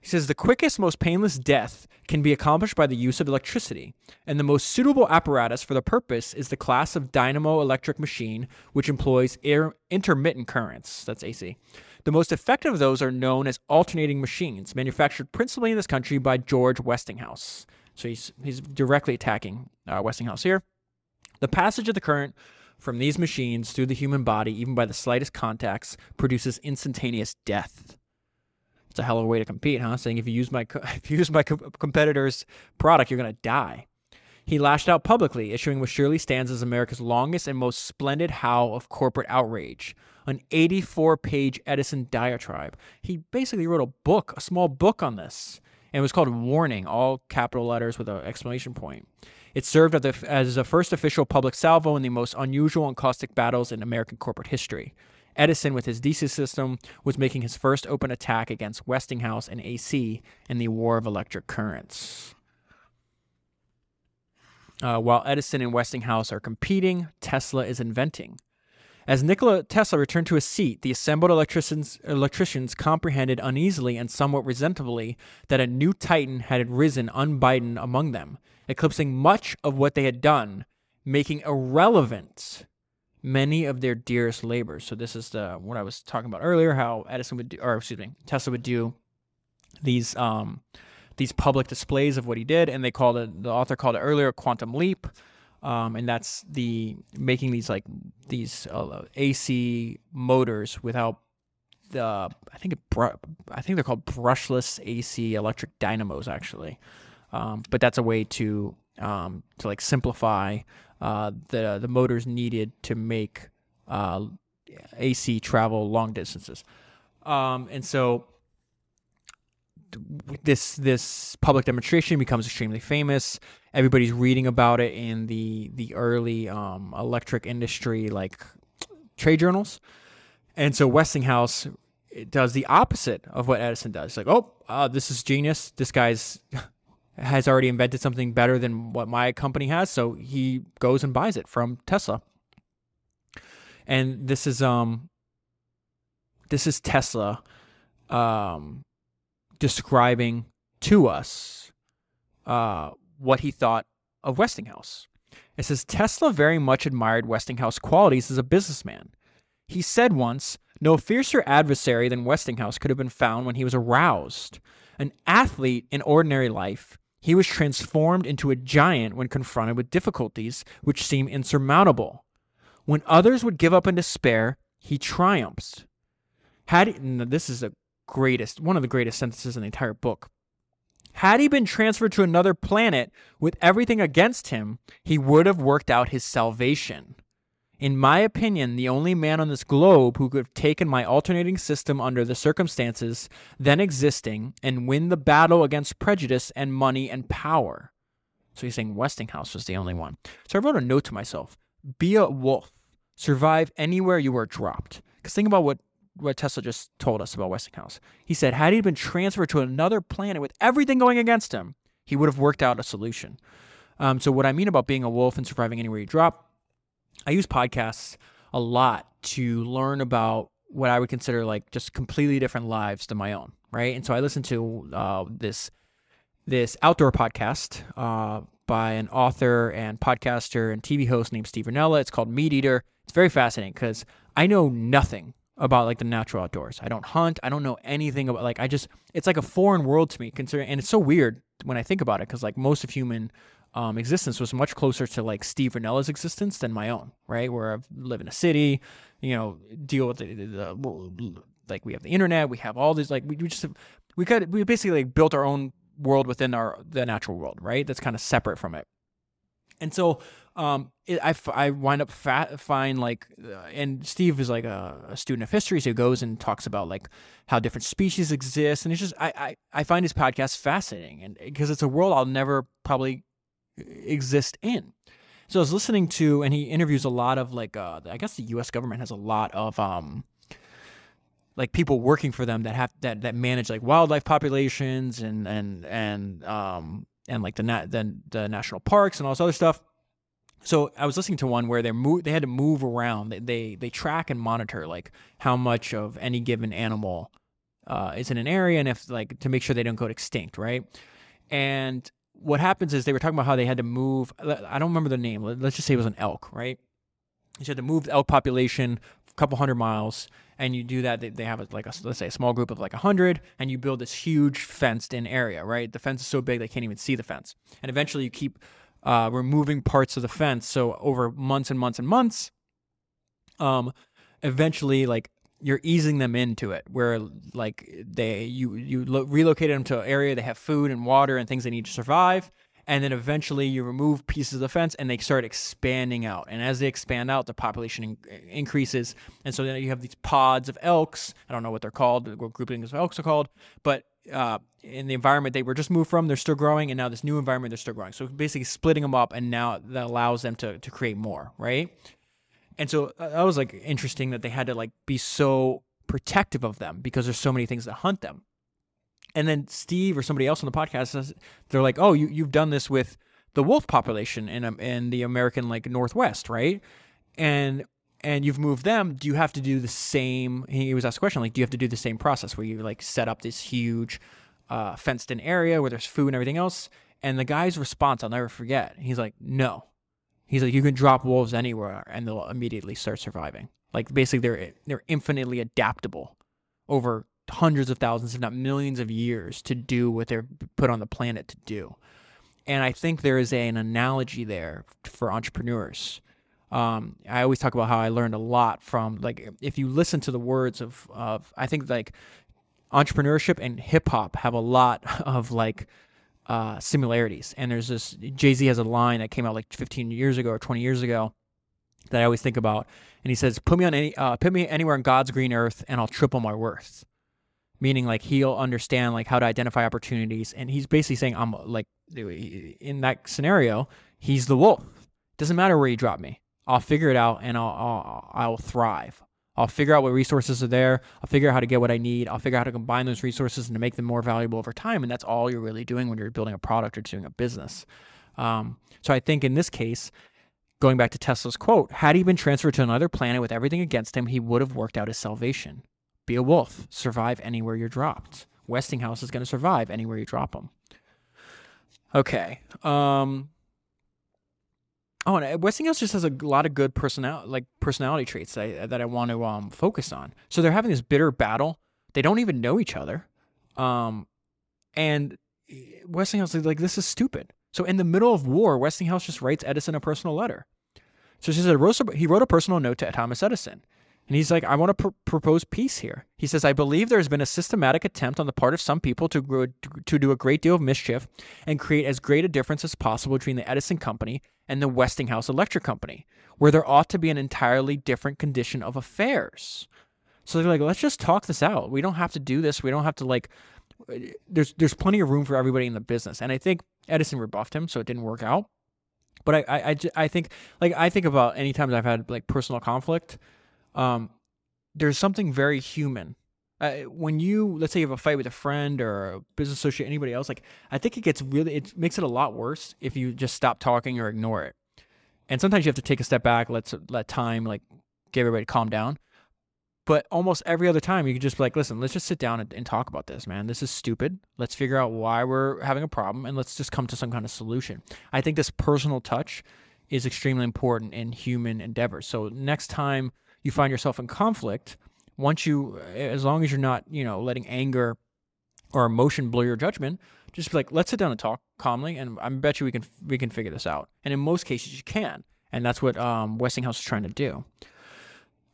He says the quickest, most painless death can be accomplished by the use of electricity, and the most suitable apparatus for the purpose is the class of dynamo electric machine, which employs air, intermittent currents. That's AC. The most effective of those are known as alternating machines, manufactured principally in this country by George Westinghouse. So he's he's directly attacking uh, Westinghouse here. The passage of the current from these machines through the human body, even by the slightest contacts, produces instantaneous death. It's a hell of a way to compete, huh? Saying if you use my if you use my co- competitor's product, you're gonna die. He lashed out publicly, issuing what surely stands as America's longest and most splendid howl of corporate outrage, an 84-page Edison diatribe. He basically wrote a book, a small book on this, and it was called "Warning," all capital letters with an exclamation point. It served as the, as the first official public salvo in the most unusual and caustic battles in American corporate history. Edison, with his DC system, was making his first open attack against Westinghouse and AC in the War of Electric Currents. Uh, while Edison and Westinghouse are competing, Tesla is inventing. As Nikola Tesla returned to his seat, the assembled electricians, electricians comprehended uneasily and somewhat resentfully that a new titan had risen unbidden among them, eclipsing much of what they had done, making irrelevant many of their dearest labors. So this is the what I was talking about earlier, how Edison would do, or excuse me, Tesla would do these um, these public displays of what he did, and they called it the author called it earlier quantum leap, um, and that's the making these like these uh, AC motors without the I think it br- I think they're called brushless AC electric dynamos actually, um, but that's a way to um, to like simplify uh, the the motors needed to make uh, AC travel long distances, um, and so this this public demonstration becomes extremely famous. Everybody's reading about it in the the early um, electric industry like trade journals, and so Westinghouse does the opposite of what Edison does. It's Like, oh, uh, this is genius. This guy's has already invented something better than what my company has, so he goes and buys it from Tesla. And this is um this is Tesla um describing to us uh what he thought of Westinghouse. It says Tesla very much admired Westinghouse qualities as a businessman. He said once, no fiercer adversary than Westinghouse could have been found when he was aroused. An athlete in ordinary life, he was transformed into a giant when confronted with difficulties which seem insurmountable. When others would give up in despair, he triumphs. Had he, this is the greatest, one of the greatest sentences in the entire book. Had he been transferred to another planet with everything against him, he would have worked out his salvation. In my opinion, the only man on this globe who could have taken my alternating system under the circumstances then existing and win the battle against prejudice and money and power. So he's saying Westinghouse was the only one. So I wrote a note to myself be a wolf, survive anywhere you are dropped. Because think about what, what Tesla just told us about Westinghouse. He said, had he been transferred to another planet with everything going against him, he would have worked out a solution. Um, so, what I mean about being a wolf and surviving anywhere you drop, I use podcasts a lot to learn about what I would consider like just completely different lives than my own, right? And so I listen to uh, this this outdoor podcast uh, by an author and podcaster and TV host named Steve Rinella. It's called Meat Eater. It's very fascinating because I know nothing about like the natural outdoors. I don't hunt. I don't know anything about like I just it's like a foreign world to me considering and it's so weird when I think about it because like most of human um, existence was much closer to like Steve Rinella's existence than my own, right? Where I live in a city, you know, deal with the, the, the like we have the internet, we have all these like we, we just we could we basically like built our own world within our the natural world, right? That's kind of separate from it. And so um, it, I, I wind up fat, find like, uh, and Steve is like a, a, student of history, so he goes and talks about like how different species exist, and it's just I I, I find his podcast fascinating, and because it's a world I'll never probably exist in. So I was listening to, and he interviews a lot of like, uh, I guess the U.S. government has a lot of um, like people working for them that have that that manage like wildlife populations and and and um and like the nat the, the national parks and all this other stuff. So I was listening to one where they move they had to move around. They they, they track and monitor like how much of any given animal uh, is in an area and if like to make sure they don't go extinct, right? And what happens is they were talking about how they had to move. I don't remember the name. Let's just say it was an elk, right? You had to move the elk population a couple hundred miles, and you do that. They, they have a, like a let's say a small group of like a hundred, and you build this huge fenced-in area, right? The fence is so big they can't even see the fence, and eventually you keep uh, removing parts of the fence. So over months and months and months, um, eventually like you're easing them into it where like they you you lo- relocate them to an area they have food and water and things they need to survive and then eventually you remove pieces of the fence and they start expanding out. And as they expand out the population in- increases. And so then you have these pods of elks. I don't know what they're called what groupings of elks are called but uh, in the environment they were just moved from they're still growing and now this new environment they're still growing. So basically splitting them up and now that allows them to, to create more right and so uh, that was like interesting that they had to like be so protective of them because there's so many things that hunt them. And then Steve or somebody else on the podcast says they're like, "Oh, you you've done this with the wolf population in um, in the American like Northwest, right?" And and you've moved them. Do you have to do the same? He was asked a question like, "Do you have to do the same process where you like set up this huge uh, fenced in area where there's food and everything else?" And the guy's response, I'll never forget. He's like, "No, He's like, you can drop wolves anywhere and they'll immediately start surviving. Like basically, they're they're infinitely adaptable over hundreds of thousands, if not millions of years, to do what they're put on the planet to do. And I think there is a, an analogy there for entrepreneurs. Um, I always talk about how I learned a lot from like if you listen to the words of of I think like entrepreneurship and hip hop have a lot of like uh, similarities. And there's this Jay Z has a line that came out like 15 years ago or 20 years ago that I always think about, and he says, "Put me on any, uh, put me anywhere on God's green earth, and I'll triple my worth." Meaning, like he'll understand like how to identify opportunities, and he's basically saying, "I'm like in that scenario, he's the wolf. Doesn't matter where you drop me, I'll figure it out, and I'll I'll, I'll thrive." I'll figure out what resources are there. I'll figure out how to get what I need. I'll figure out how to combine those resources and to make them more valuable over time. And that's all you're really doing when you're building a product or doing a business. Um, so I think in this case, going back to Tesla's quote, had he been transferred to another planet with everything against him, he would have worked out his salvation. Be a wolf, survive anywhere you're dropped. Westinghouse is going to survive anywhere you drop him. Okay. Um, Oh, and Westinghouse just has a lot of good personality, like personality traits that I, that I want to um, focus on. So they're having this bitter battle. They don't even know each other, um, and eh, Westinghouse is like, "This is stupid." So in the middle of war, Westinghouse just writes Edison a personal letter. So said, he wrote a personal note to Thomas Edison. And he's like, I want to pr- propose peace here. He says, I believe there has been a systematic attempt on the part of some people to, grow, to do a great deal of mischief and create as great a difference as possible between the Edison Company and the Westinghouse Electric Company, where there ought to be an entirely different condition of affairs. So they're like, let's just talk this out. We don't have to do this. We don't have to like. Uh, there's there's plenty of room for everybody in the business, and I think Edison rebuffed him, so it didn't work out. But I I, I, I think like I think about any times I've had like personal conflict um, there's something very human. Uh, when you let's say you have a fight with a friend or a business associate, anybody else, like I think it gets really it makes it a lot worse if you just stop talking or ignore it. And sometimes you have to take a step back, let let time like get everybody calm down. But almost every other time, you can just be like, listen, let's just sit down and, and, talk about this, man. This is stupid. Let's figure out why we're having a problem and let's just come to some kind of solution. I think this personal touch is extremely important in human endeavors. So next time you find yourself in conflict, once you, as long as you're not, you know, letting anger or emotion blow your judgment, just be like, let's sit down and talk calmly, and I bet you we can we can figure this out. And in most cases, you can, and that's what um, Westinghouse is trying to do.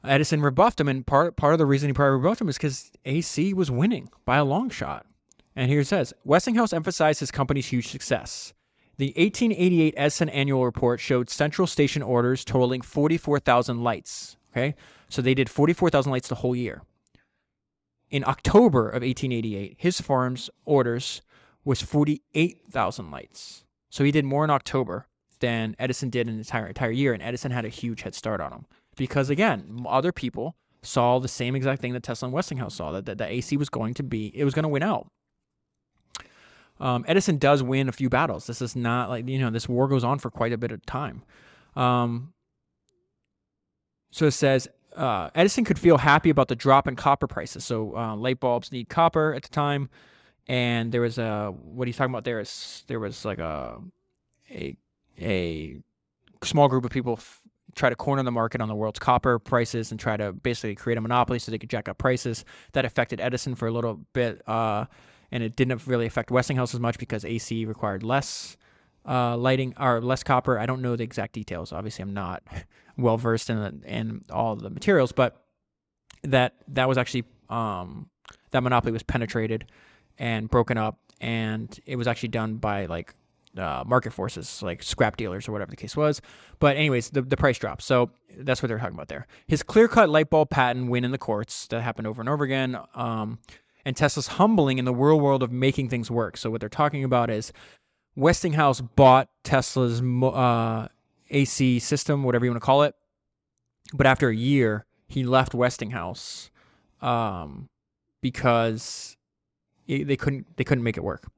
Edison rebuffed him, and part part of the reason he probably rebuffed him is because AC was winning by a long shot. And here it says Westinghouse emphasized his company's huge success. The 1888 Edison annual report showed central station orders totaling 44,000 lights, Okay. So they did 44,000 lights the whole year. In October of 1888, his farm's orders was 48,000 lights. So he did more in October than Edison did in the entire entire year, and Edison had a huge head start on him because again, other people saw the same exact thing that Tesla and Westinghouse saw that, that the AC was going to be it was going to win out. Um, Edison does win a few battles. This is not like you know this war goes on for quite a bit of time. Um, so it says uh, Edison could feel happy about the drop in copper prices. So uh, light bulbs need copper at the time, and there was a what he's talking about there is there was like a a a small group of people f- try to corner the market on the world's copper prices and try to basically create a monopoly so they could jack up prices. That affected Edison for a little bit, uh, and it didn't really affect Westinghouse as much because AC required less uh, lighting or less copper. I don't know the exact details. Obviously, I'm not well versed in in all the materials, but that that was actually um, that monopoly was penetrated and broken up, and it was actually done by like uh, market forces, like scrap dealers or whatever the case was. But anyways, the, the price dropped. So that's what they're talking about there. His clear cut light bulb patent win in the courts that happened over and over again. Um, and Tesla's humbling in the real world of making things work. So what they're talking about is Westinghouse bought Tesla's uh, AC system, whatever you want to call it. But after a year, he left Westinghouse um, because it, they couldn't they couldn't make it work.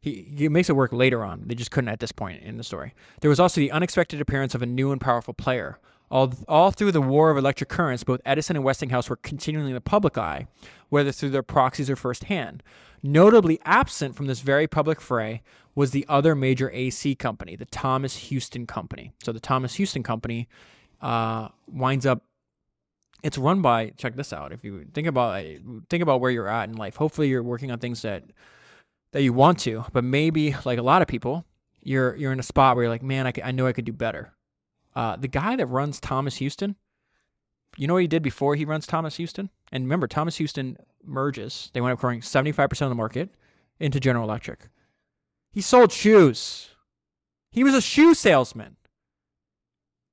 He, he makes it work later on. They just couldn't at this point in the story. There was also the unexpected appearance of a new and powerful player. All, all through the war of electric currents, both Edison and Westinghouse were continually in the public eye, whether through their proxies or firsthand. Notably absent from this very public fray was the other major AC company, the Thomson Houston Company. So the Thomson Houston Company uh, winds up. It's run by. Check this out. If you think about think about where you're at in life, hopefully you're working on things that that you want to, but maybe like a lot of people, you're you're in a spot where you're like, man, I, I know I could do better. Uh, the guy that runs Thomson Houston, you know what he did before he runs Thomson Houston? And remember, Thomson Houston merges. They went up growing 75% of the market into General Electric. He sold shoes. He was a shoe salesman.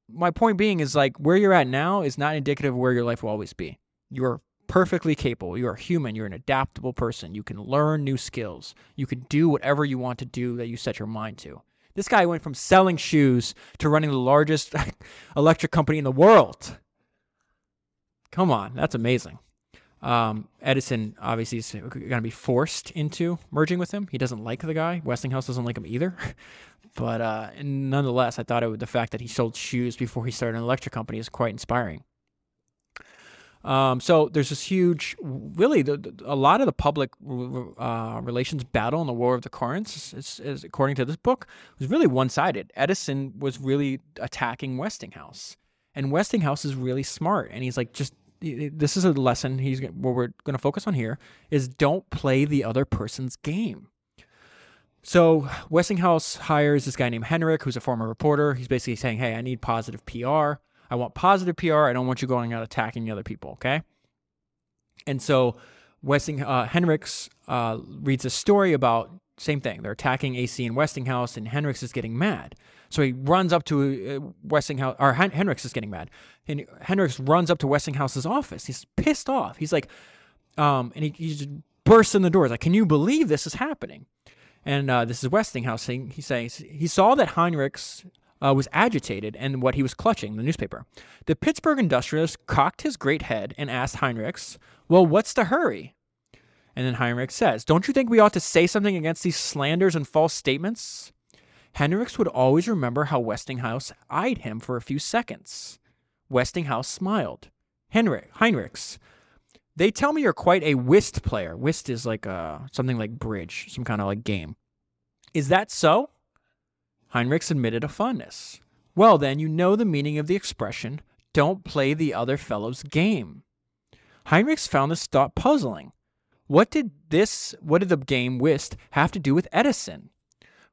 My point being is like where you're at now is not indicative of where your life will always be. You're perfectly capable. You are human. You're an adaptable person. You can learn new skills. You can do whatever you want to do that you set your mind to. This guy went from selling shoes to running the largest electric company in the world. Come on, that's amazing. Um, Edison obviously is going to be forced into merging with him. He doesn't like the guy. Westinghouse doesn't like him either. but uh, nonetheless, I thought it, the fact that he sold shoes before he started an electric company is quite inspiring. Um, so there's this huge, really, the, the, a lot of the public uh, relations battle in the War of the Currents, is, is, according to this book, was really one-sided. Edison was really attacking Westinghouse, and Westinghouse is really smart, and he's like, just this is a lesson. He's what we're going to focus on here is don't play the other person's game. So Westinghouse hires this guy named Henrik, who's a former reporter. He's basically saying, "Hey, I need positive PR." I want positive PR. I don't want you going out attacking other people. Okay. And so Westing uh, Heinrichs uh, reads a story about same thing. They're attacking AC and Westinghouse, and Heinrichs is getting mad. So he runs up to uh, Westinghouse, or Hen- is getting mad. And Heinrichs runs up to Westinghouse's office. He's pissed off. He's like, um, and he, he just bursts in the door. He's like, "Can you believe this is happening?" And uh, this is Westinghouse saying, he says he saw that Heinrichs uh, was agitated and what he was clutching, the newspaper. The Pittsburgh industrialist cocked his great head and asked Heinrichs, Well, what's the hurry? And then Heinrich says, Don't you think we ought to say something against these slanders and false statements? Heinrichs would always remember how Westinghouse eyed him for a few seconds. Westinghouse smiled. Henrik, Heinrichs, they tell me you're quite a whist player. Whist is like a, uh, something like bridge, some kind of like game. Is that so? Heinrichs admitted a fondness. Well, then, you know the meaning of the expression, don't play the other fellow's game. Heinrichs found this thought puzzling. What did this, what did the game whist have to do with Edison?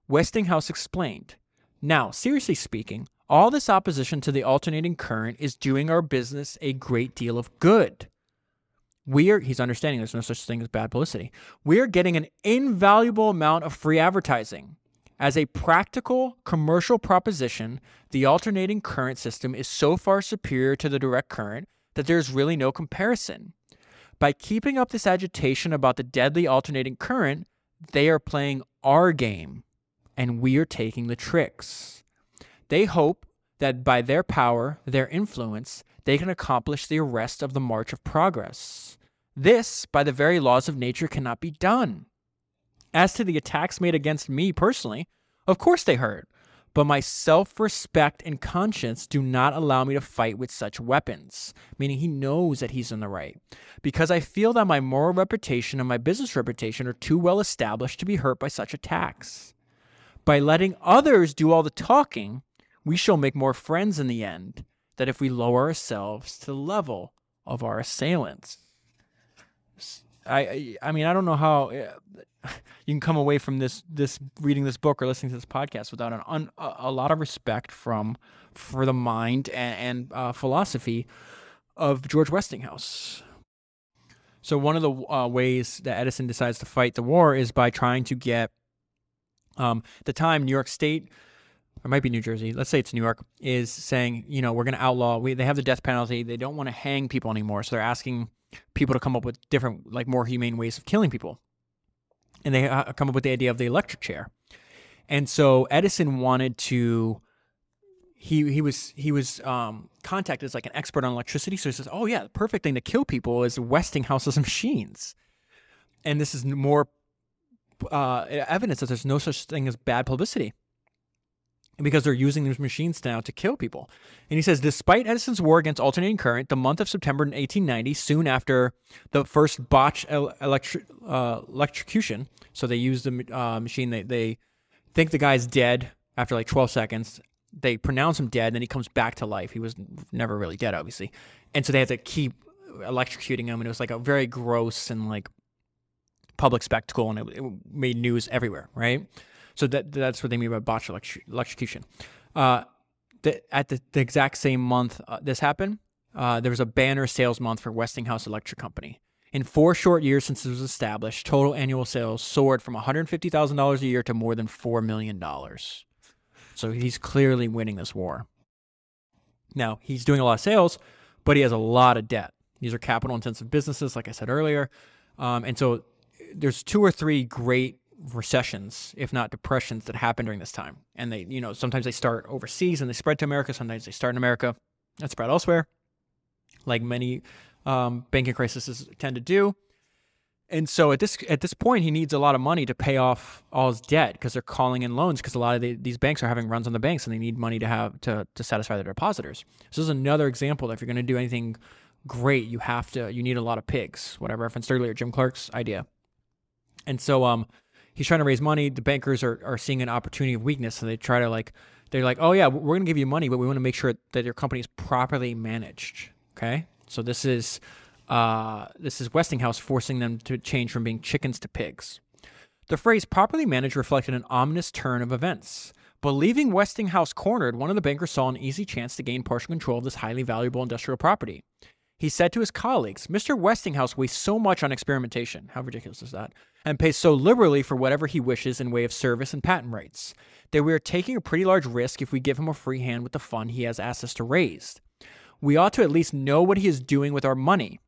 Westinghouse explained. Now, seriously speaking, all this opposition to the alternating current is doing our business a great deal of good. We are, he's understanding there's no such thing as bad publicity. We are getting an invaluable amount of free advertising. As a practical commercial proposition, the alternating current system is so far superior to the direct current that there's really no comparison. By keeping up this agitation about the deadly alternating current, they are playing our game, and we are taking the tricks. They hope that by their power, their influence, they can accomplish the arrest of the march of progress. This, by the very laws of nature, cannot be done. As to the attacks made against me personally, of course they hurt, but my self respect and conscience do not allow me to fight with such weapons, meaning he knows that he's in the right, because I feel that my moral reputation and my business reputation are too well established to be hurt by such attacks. By letting others do all the talking, we shall make more friends in the end than if we lower ourselves to the level of our assailants. I, I mean, I don't know how uh, you can come away from this this reading this book or listening to this podcast without an un, a lot of respect from for the mind and, and uh, philosophy of George Westinghouse. So one of the uh, ways that Edison decides to fight the war is by trying to get um, the time New York State or might be New Jersey. Let's say it's New York is saying, you know, we're going to outlaw. We, they have the death penalty. They don't want to hang people anymore, so they're asking people to come up with different, like more humane ways of killing people and they uh, come up with the idea of the electric chair. And so Edison wanted to. He he was he was um, contacted as like an expert on electricity. So he says, "Oh yeah, the perfect thing to kill people is Westinghouse's machines." And this is more uh, evidence that there's no such thing as bad publicity because they're using these machines now to kill people. And he says, despite Edison's war against alternating current, the month of September in 1890, soon after the first botch electri- uh, electrocution, so they use the uh, machine, they, they think the guy's dead after like 12 seconds. They pronounce him dead, then he comes back to life. He was never really dead, obviously. And so they had to keep electrocuting him, and it was like a very gross and like public spectacle, and it, it made news everywhere, right? So that that's what they mean by botched electrocution. Uh, the, at the, the, exact same month uh, this happened, uh, there was a banner sales month for Westinghouse Electric Company. In four short years since it was established, total annual sales soared from $150,000 a year to more than $4 million. So he's clearly winning this war. Now, he's doing a lot of sales, but he has a lot of debt. These are capital intensive businesses, like I said earlier. Um, and so there's two or three great recessions, if not depressions, that happen during this time. And they, you know, sometimes they start overseas and they spread to America. Sometimes they start in America and spread elsewhere, like many um, banking crises tend to do. And so at this at this point, he needs a lot of money to pay off all his debt because they're calling in loans because a lot of the, these banks are having runs on the banks and they need money to have to to satisfy their depositors. So this is another example that if you're going to do anything great, you have to you need a lot of pigs. What I referenced earlier, Jim Clark's idea. And so um, he's trying to raise money. The bankers are, are seeing an opportunity of weakness, so they try to like they're like, oh yeah, we're going to give you money, but we want to make sure that your company is properly managed. Okay, so this is uh, this is Westinghouse forcing them to change from being chickens to pigs. The phrase properly managed reflected an ominous turn of events. Believing Westinghouse cornered, one of the bankers saw an easy chance to gain partial control of this highly valuable industrial property. He said to his colleagues, Mr. Westinghouse wastes so much on experimentation. How ridiculous is that? And pays so liberally for whatever he wishes in way of service and patent rights that we are taking a pretty large risk if we give him a free hand with the fund he has asked us to raise. We ought to at least know what he is doing with our money.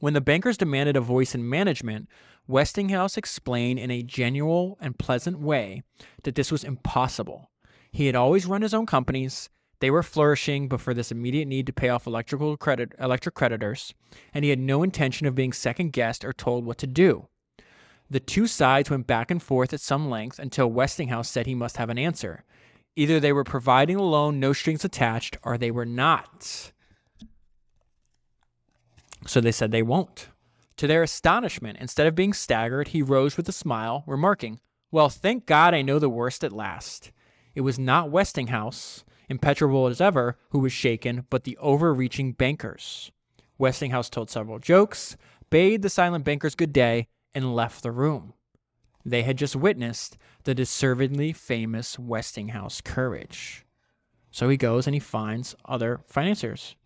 When the bankers demanded a voice in management, Westinghouse explained in a genuine and pleasant way that this was impossible. He had always run his own companies they were flourishing before this immediate need to pay off electrical credit, electric creditors, and he had no intention of being second guessed or told what to do. The two sides went back and forth at some length until Westinghouse said he must have an answer. Either they were providing a loan, no strings attached, or they were not. So they said they won't. To their astonishment, instead of being staggered, he rose with a smile, remarking, Well, thank God I know the worst at last. It was not Westinghouse, impenetrable as ever, who was shaken, but the overreaching bankers. Westinghouse told several jokes, bade the silent bankers good day, and left the room. They had just witnessed the deservedly famous Westinghouse courage. So he goes and he finds other financiers.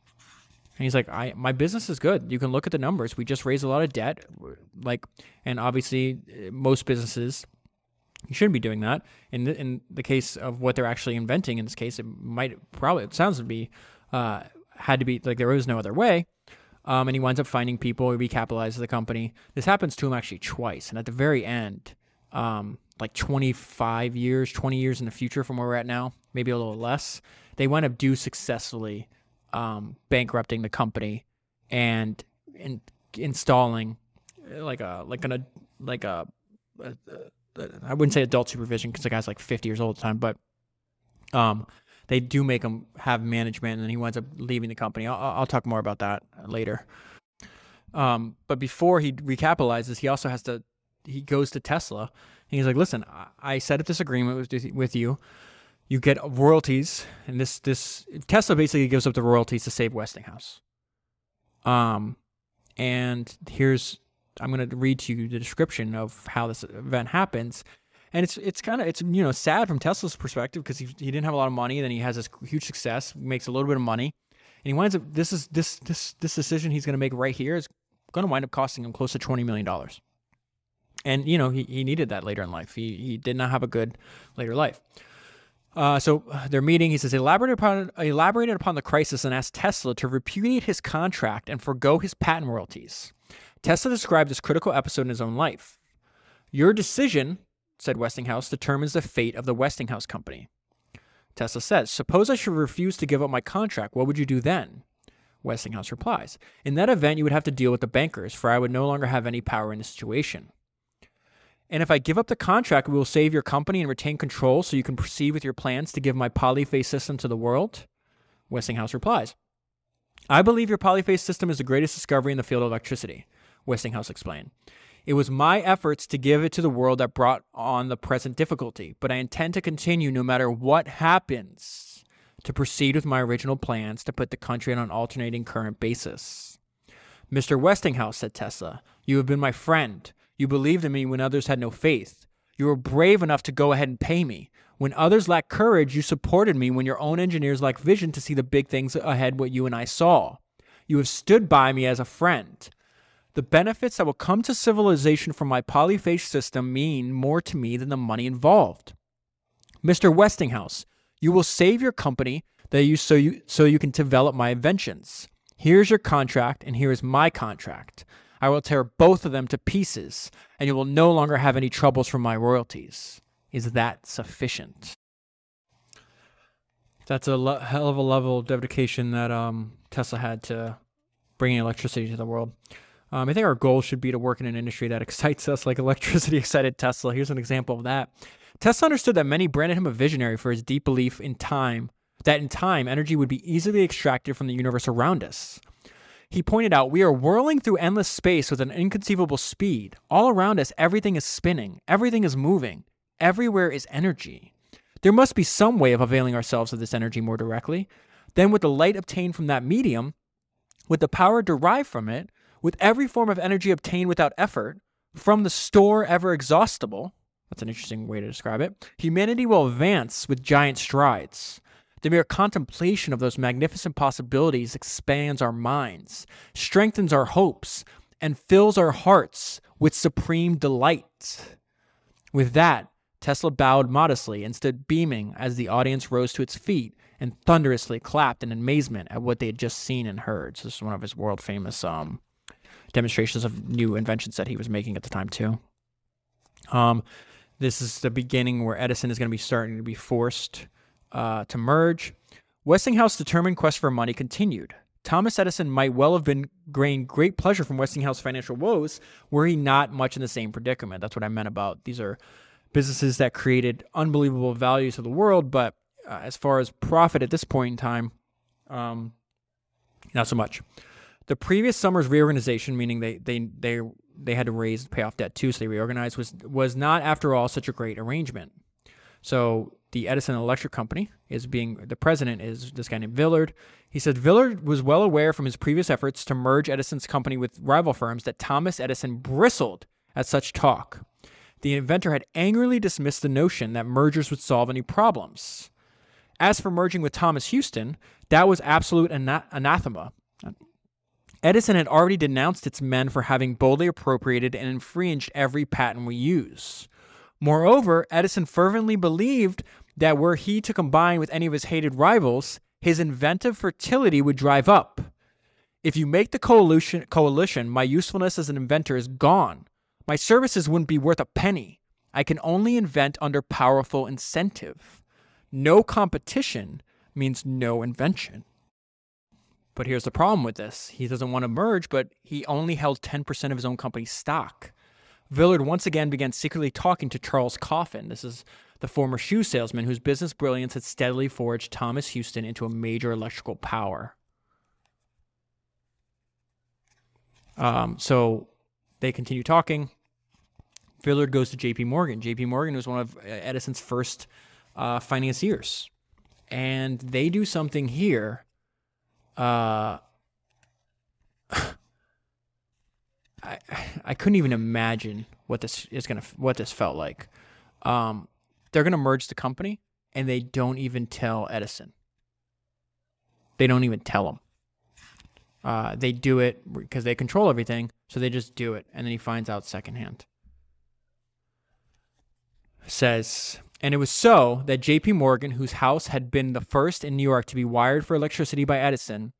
And he's like, I my business is good. You can look at the numbers. We just raised a lot of debt. Like and obviously eh, most businesses you shouldn't be doing that. In the, in the case of what they're actually inventing, in this case, it might probably it sounds to be uh, had to be like there was no other way. Um, and he winds up finding people, he recapitalizes the company. This happens to him actually twice, and at the very end, um, like 25 years, 20 years in the future from where we're at now, maybe a little less. They wound up do successfully um, bankrupting the company and in, installing like a like an like a, a, a I wouldn't say adult supervision because the guy's like 50 years old at the time, but um, they do make him have management, and then he winds up leaving the company. I'll, I'll talk more about that later. Um, but before he recapitalizes, he also has to. He goes to Tesla, and he's like, "Listen, I set up this agreement with with you. You get royalties, and this this Tesla basically gives up the royalties to save Westinghouse. Um, and here's I'm going to read to you the description of how this event happens and it's it's kind of it's you know sad from Tesla's perspective because he, he didn't have a lot of money. Then he has this huge success, makes a little bit of money, and he winds up this is this this this decision he's going to make right here is going to wind up costing him close to twenty million dollars. And you know he, he needed that later in life. He he did not have a good later life. Uh, so their meeting, he says, elaborated upon, elaborated upon the crisis and asked Tesla to repudiate his contract and forego his patent royalties. Tesla described this critical episode in his own life. Your decision said Westinghouse, determines the fate of the Westinghouse company. Tesla says, Suppose I should refuse to give up my contract. What would you do then? Westinghouse replies, In that event, you would have to deal with the bankers, for I would no longer have any power in the situation. And if I give up the contract, we will save your company and retain control so you can proceed with your plans to give my polyphase system to the world? Westinghouse replies, I believe your polyphase system is the greatest discovery in the field of electricity, Westinghouse explained. It was my efforts to give it to the world that brought on the present difficulty, but I intend to continue no matter what happens to proceed with my original plans to put the country on an alternating current basis. Mr. Westinghouse, said Tesla, you have been my friend. You believed in me when others had no faith. You were brave enough to go ahead and pay me. When others lacked courage, you supported me when your own engineers lacked vision to see the big things ahead what you and I saw. You have stood by me as a friend. The benefits that will come to civilization from my polyphase system mean more to me than the money involved. Mr. Westinghouse, you will save your company that you so you so you can develop my inventions. Here's your contract and here is my contract. I will tear both of them to pieces and you will no longer have any troubles from my royalties. Is that sufficient? That's a hell of a level of dedication that um, Tesla had to bringing electricity to the world. Um, I think our goal should be to work in an industry that excites us, like electricity excited Tesla. Here's an example of that. Tesla understood that many branded him a visionary for his deep belief in time, that in time, energy would be easily extracted from the universe around us. He pointed out, We are whirling through endless space with an inconceivable speed. All around us, everything is spinning, everything is moving, everywhere is energy. There must be some way of availing ourselves of this energy more directly. Then, with the light obtained from that medium, with the power derived from it, with every form of energy obtained without effort, from the store ever exhaustible, that's an interesting way to describe it, humanity will advance with giant strides. The mere contemplation of those magnificent possibilities expands our minds, strengthens our hopes, and fills our hearts with supreme delight. With that, Tesla bowed modestly and stood beaming as the audience rose to its feet and thunderously clapped in amazement at what they had just seen and heard. So this is one of his world famous um, demonstrations of new inventions that he was making at the time too. Um, this is the beginning where Edison is going to be starting to be forced uh, to merge. Westinghouse's determined quest for money continued. Thomas Edison might well have been gained great pleasure from Westinghouse's financial woes, were he not much in the same predicament. That's what I meant about these are businesses that created unbelievable value to the world, but uh, as far as profit at this point in time, um, not so much. The previous summer's reorganization, meaning they they they they had to raise pay off debt too, so they reorganized, was was not after all such a great arrangement. So the Edison Electric Company is being the president is this guy named Villard. He said Villard was well aware from his previous efforts to merge Edison's company with rival firms that Thomas Edison bristled at such talk. The inventor had angrily dismissed the notion that mergers would solve any problems. As for merging with Thomson Houston, that was absolute anathema. Edison had already denounced its men for having boldly appropriated and infringed every patent we use. Moreover, Edison fervently believed that were he to combine with any of his hated rivals, his inventive fertility would drive up. If you make the coalition, coalition, my usefulness as an inventor is gone. My services wouldn't be worth a penny. I can only invent under powerful incentive. No competition means no invention. But here's the problem with this he doesn't want to merge, but he only held 10% of his own company's stock. Villard once again began secretly talking to Charles Coffin. This is the former shoe salesman whose business brilliance had steadily forged Thomson Houston into a major electrical power. Um, so they continue talking. Villard goes to J.P. Morgan. J.P. Morgan was one of Edison's first uh, financiers, and they do something here. Uh, I I couldn't even imagine what this is gonna what this felt like. Um, they're gonna merge the company, and they don't even tell Edison. They don't even tell him. Uh, they do it because they control everything, so they just do it, and then he finds out secondhand. Says, and it was so that J.P. Morgan, whose house had been the first in New York to be wired for electricity by Edison,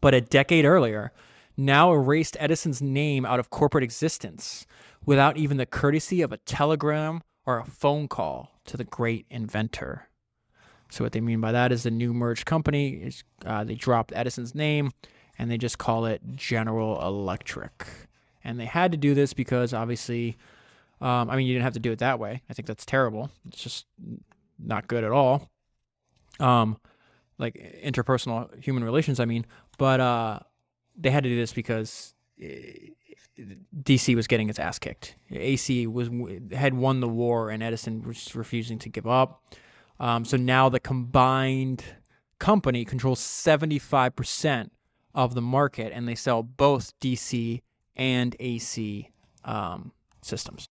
but a decade earlier, now erased Edison's name out of corporate existence without even the courtesy of a telegram or a phone call to the great inventor. So, what they mean by that is the new merged company is uh, they dropped Edison's name and they just call it General Electric. And they had to do this because obviously, um, I mean, you didn't have to do it that way. I think that's terrible. It's just not good at all. Um, like interpersonal human relations, I mean, but uh, they had to do this because eh, DC was getting its ass kicked. AC was had won the war, and Edison was refusing to give up. Um, so now the combined company controls seventy five percent of the market, and they sell both DC and AC um, systems.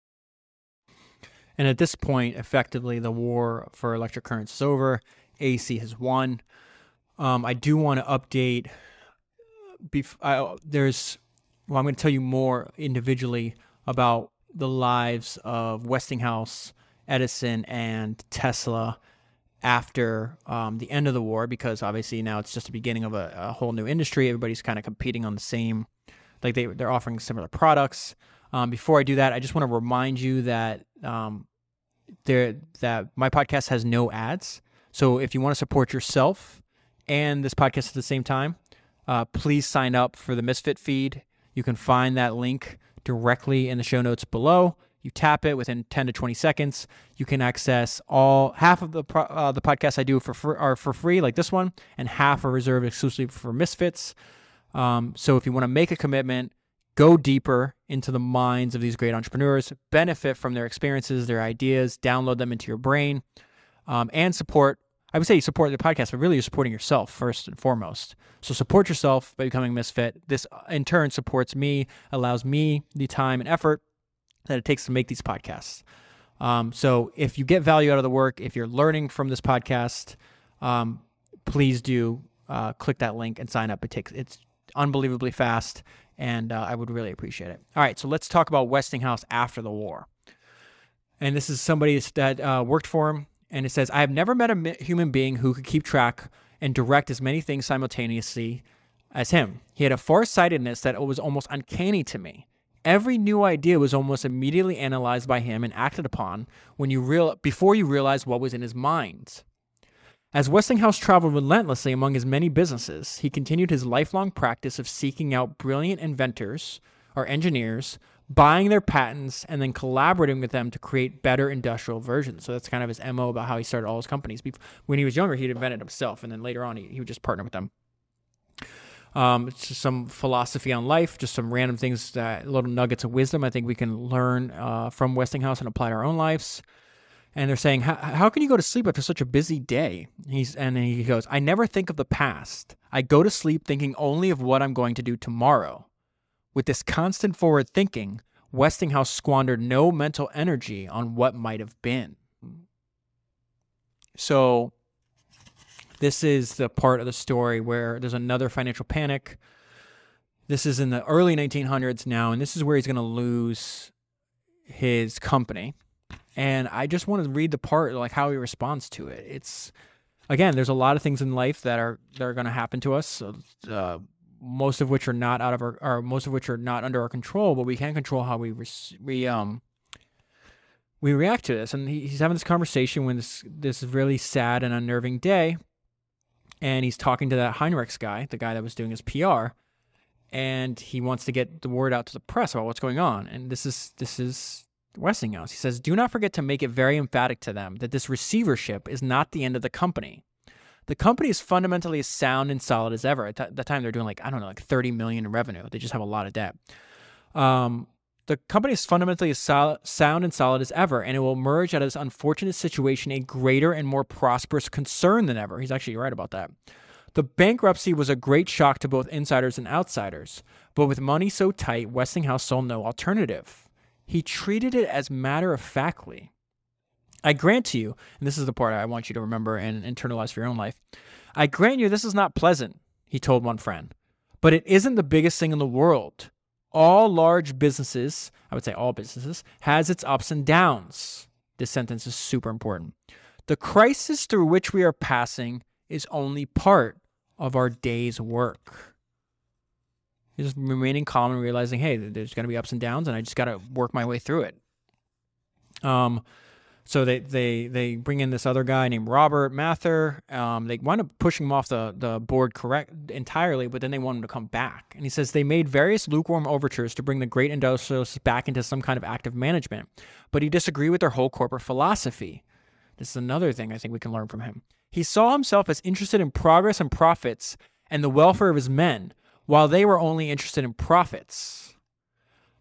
And at this point, effectively, the war for electric currents is over. AC has won. Um, I do want to update. Bef- I, there's, well, I'm going to tell you more individually about the lives of Westinghouse, Edison, and Tesla after um, the end of the war because obviously now it's just the beginning of a, a whole new industry. Everybody's kind of competing on the same, like they they're offering similar products. Um, before I do that, I just want to remind you that um, there that my podcast has no ads. So if you want to support yourself and this podcast at the same time, uh, please sign up for the Misfit feed. You can find that link directly in the show notes below. You tap it within 10 to 20 seconds. You can access all half of the uh, the podcasts I do for free, are for free, like this one, and half are reserved exclusively for misfits. Um, so if you want to make a commitment, go deeper into the minds of these great entrepreneurs, benefit from their experiences, their ideas, download them into your brain, um, and support. I would say support the podcast, but really you're supporting yourself first and foremost. So support yourself by becoming Misfit. This in turn supports me, allows me the time and effort that it takes to make these podcasts. Um, so if you get value out of the work, if you're learning from this podcast, um, please do uh, click that link and sign up. It takes it's unbelievably fast, and uh, I would really appreciate it. All right, so let's talk about Westinghouse after the war. And this is somebody that uh, worked for him, and it says, "I have never met a human being who could keep track and direct as many things simultaneously." As him. He had a farsightedness that was almost uncanny to me. Every new idea was almost immediately analyzed by him and acted upon when you real before you realized what was in his mind. As Westinghouse traveled relentlessly among his many businesses, he continued his lifelong practice of seeking out brilliant inventors or engineers, buying their patents, and then collaborating with them to create better industrial versions. So that's kind of his MO about how he started all his companies. When he was younger, he'd invented himself, and then later on, he, he would just partner with them. Um, it's just some philosophy on life, just some random things that little nuggets of wisdom I think we can learn uh, from Westinghouse and apply to our own lives. And they're saying, how can you go to sleep after such a busy day? He's and he goes, I never think of the past. I go to sleep thinking only of what I'm going to do tomorrow. With this constant forward thinking, Westinghouse squandered no mental energy on what might have been. So this is the part of the story where there's another financial panic. This is in the early 1900s now, and this is where he's going to lose his company. And I just want to read the part like how he responds to it. It's again, there's a lot of things in life that are that are going to happen to us. Uh, most of which are not out of our, or most of which are not under our control, but we can control how we we um we react to this. And he, he's having this conversation when this this really sad and unnerving day, and he's talking to that Heinrichs guy, the guy that was doing his PR, and he wants to get the word out to the press about what's going on. And this is this is Westinghouse. He says, "Do not forget to make it very emphatic to them that this receivership is not the end of the company." The company is fundamentally as sound and solid as ever. At t- the time, they're doing like I don't know, like 30 million in revenue. They just have a lot of debt. Um, the company is fundamentally as solid, sound and solid as ever, and it will emerge out of this unfortunate situation a greater and more prosperous concern than ever. He's actually right about that. The bankruptcy was a great shock to both insiders and outsiders, but with money so tight, Westinghouse saw no alternative. He treated it as matter of factly. I grant to you, and this is the part I want you to remember and internalize for your own life. I grant you this is not pleasant, he told one friend, but it isn't the biggest thing in the world all large businesses, I would say all businesses, has its ups and downs. This sentence is super important. The crisis through which we are passing is only part of our day's work. Just remaining calm and realizing, hey, there's going to be ups and downs, and I just got to work my way through it. Um, so they they they bring in this other guy named Robert Mather. Um, they wind up pushing him off the the board correct entirely, but then they want him to come back. And he says they made various lukewarm overtures to bring the great industrialists back into some kind of active management, but he disagreed with their whole corporate philosophy. This is another thing I think we can learn from him. He saw himself as interested in progress and profits and the welfare of his men, while they were only interested in profits.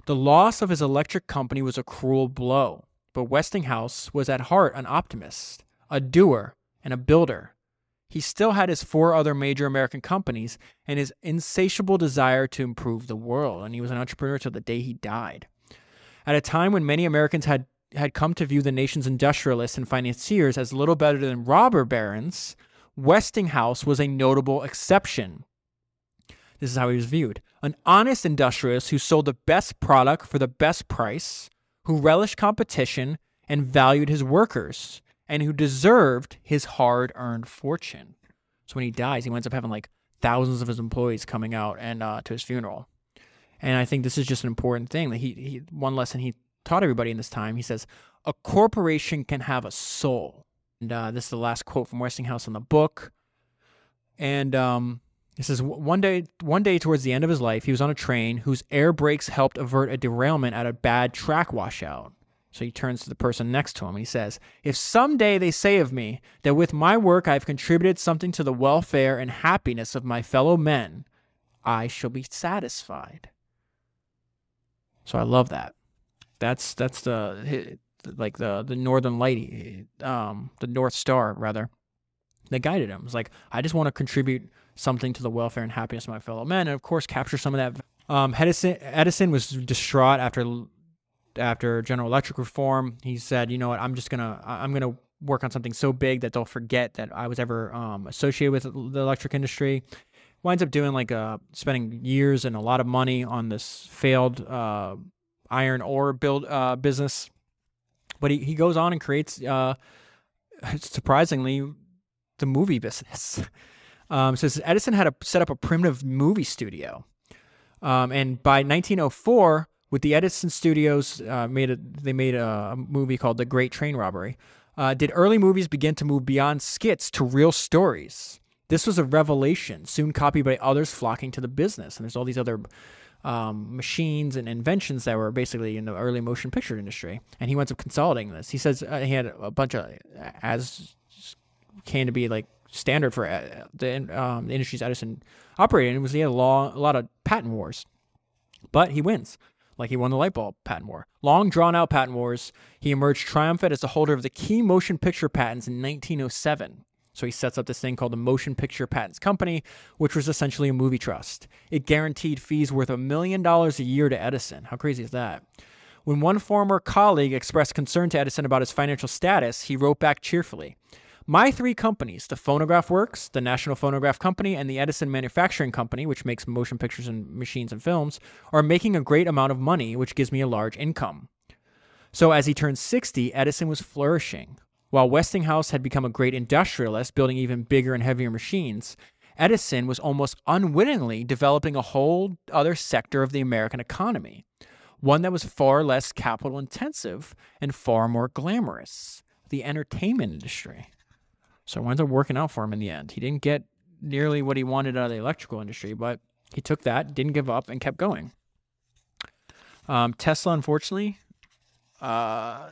The loss of his electric company was a cruel blow. But Westinghouse was at heart an optimist, a doer, and a builder. He still had his four other major American companies and his insatiable desire to improve the world, and he was an entrepreneur till the day he died. At a time when many Americans had, had come to view the nation's industrialists and financiers as little better than robber barons, Westinghouse was a notable exception. This is how he was viewed an honest industrialist who sold the best product for the best price, who relished competition and valued his workers, and who deserved his hard earned fortune. So when he dies, he winds up having like thousands of his employees coming out and uh, to his funeral. And I think this is just an important thing that he, he one lesson he taught everybody in this time. He says a corporation can have a soul. And uh, this is the last quote from Westinghouse in the book. And um, he says one day, one day towards the end of his life, he was on a train whose air brakes helped avert a derailment at a bad track washout. So he turns to the person next to him and he says, If someday they say of me that with my work I have contributed something to the welfare and happiness of my fellow men, I shall be satisfied. So I love that. That's that's the like the the northern light, um, the North Star rather, that guided him. It's like I just want to contribute something to the welfare and happiness of my fellow men, and of course capture some of that. Um, Edison, Edison was distraught after after General Electric reform. He said, "You know what? I'm just gonna I'm gonna work on something so big that they'll forget that I was ever um, associated with the electric industry." Winds up doing like uh, spending years and a lot of money on this failed uh, iron ore build uh, business, but he, he goes on and creates uh, surprisingly the movie business. Um, says Edison had to set up a primitive movie studio, um, and by 1904, with the Edison Studios, uh, made a, they made a, a, movie called The Great Train Robbery. Uh, did early movies begin to move beyond skits to real stories? This was a revelation, soon copied by others flocking to the business. And there's all these other um, machines and inventions that were basically in the early motion picture industry. And he winds up consolidating this. He says uh, he had a bunch of, as came to be like standard for uh, the, um, the industries Edison operated in was he had a, long, a lot of patent wars, but he wins. Like he won the light bulb patent war. Long drawn out patent wars. He emerged triumphant as the holder of the key motion picture patents in 1907. So he sets up this thing called the Motion Picture Patents Company, which was essentially a movie trust. It guaranteed fees worth a million dollars a year to Edison. How crazy is that? When one former colleague expressed concern to Edison about his financial status, he wrote back cheerfully my three companies, the Phonograph Works, the National Phonograph Company, and the Edison Manufacturing Company, which makes motion pictures and machines and films, are making a great amount of money, which gives me a large income. So as he turned 60, Edison was flourishing. While Westinghouse had become a great industrialist, building even bigger and heavier machines, Edison was almost unwittingly developing a whole other sector of the American economy. one that was far less capital intensive and far more glamorous the entertainment industry. So it wound up working out for him in the end. He didn't get nearly what he wanted out of the electrical industry, but he took that, didn't give up, and kept going. Um, Tesla, unfortunately, uh,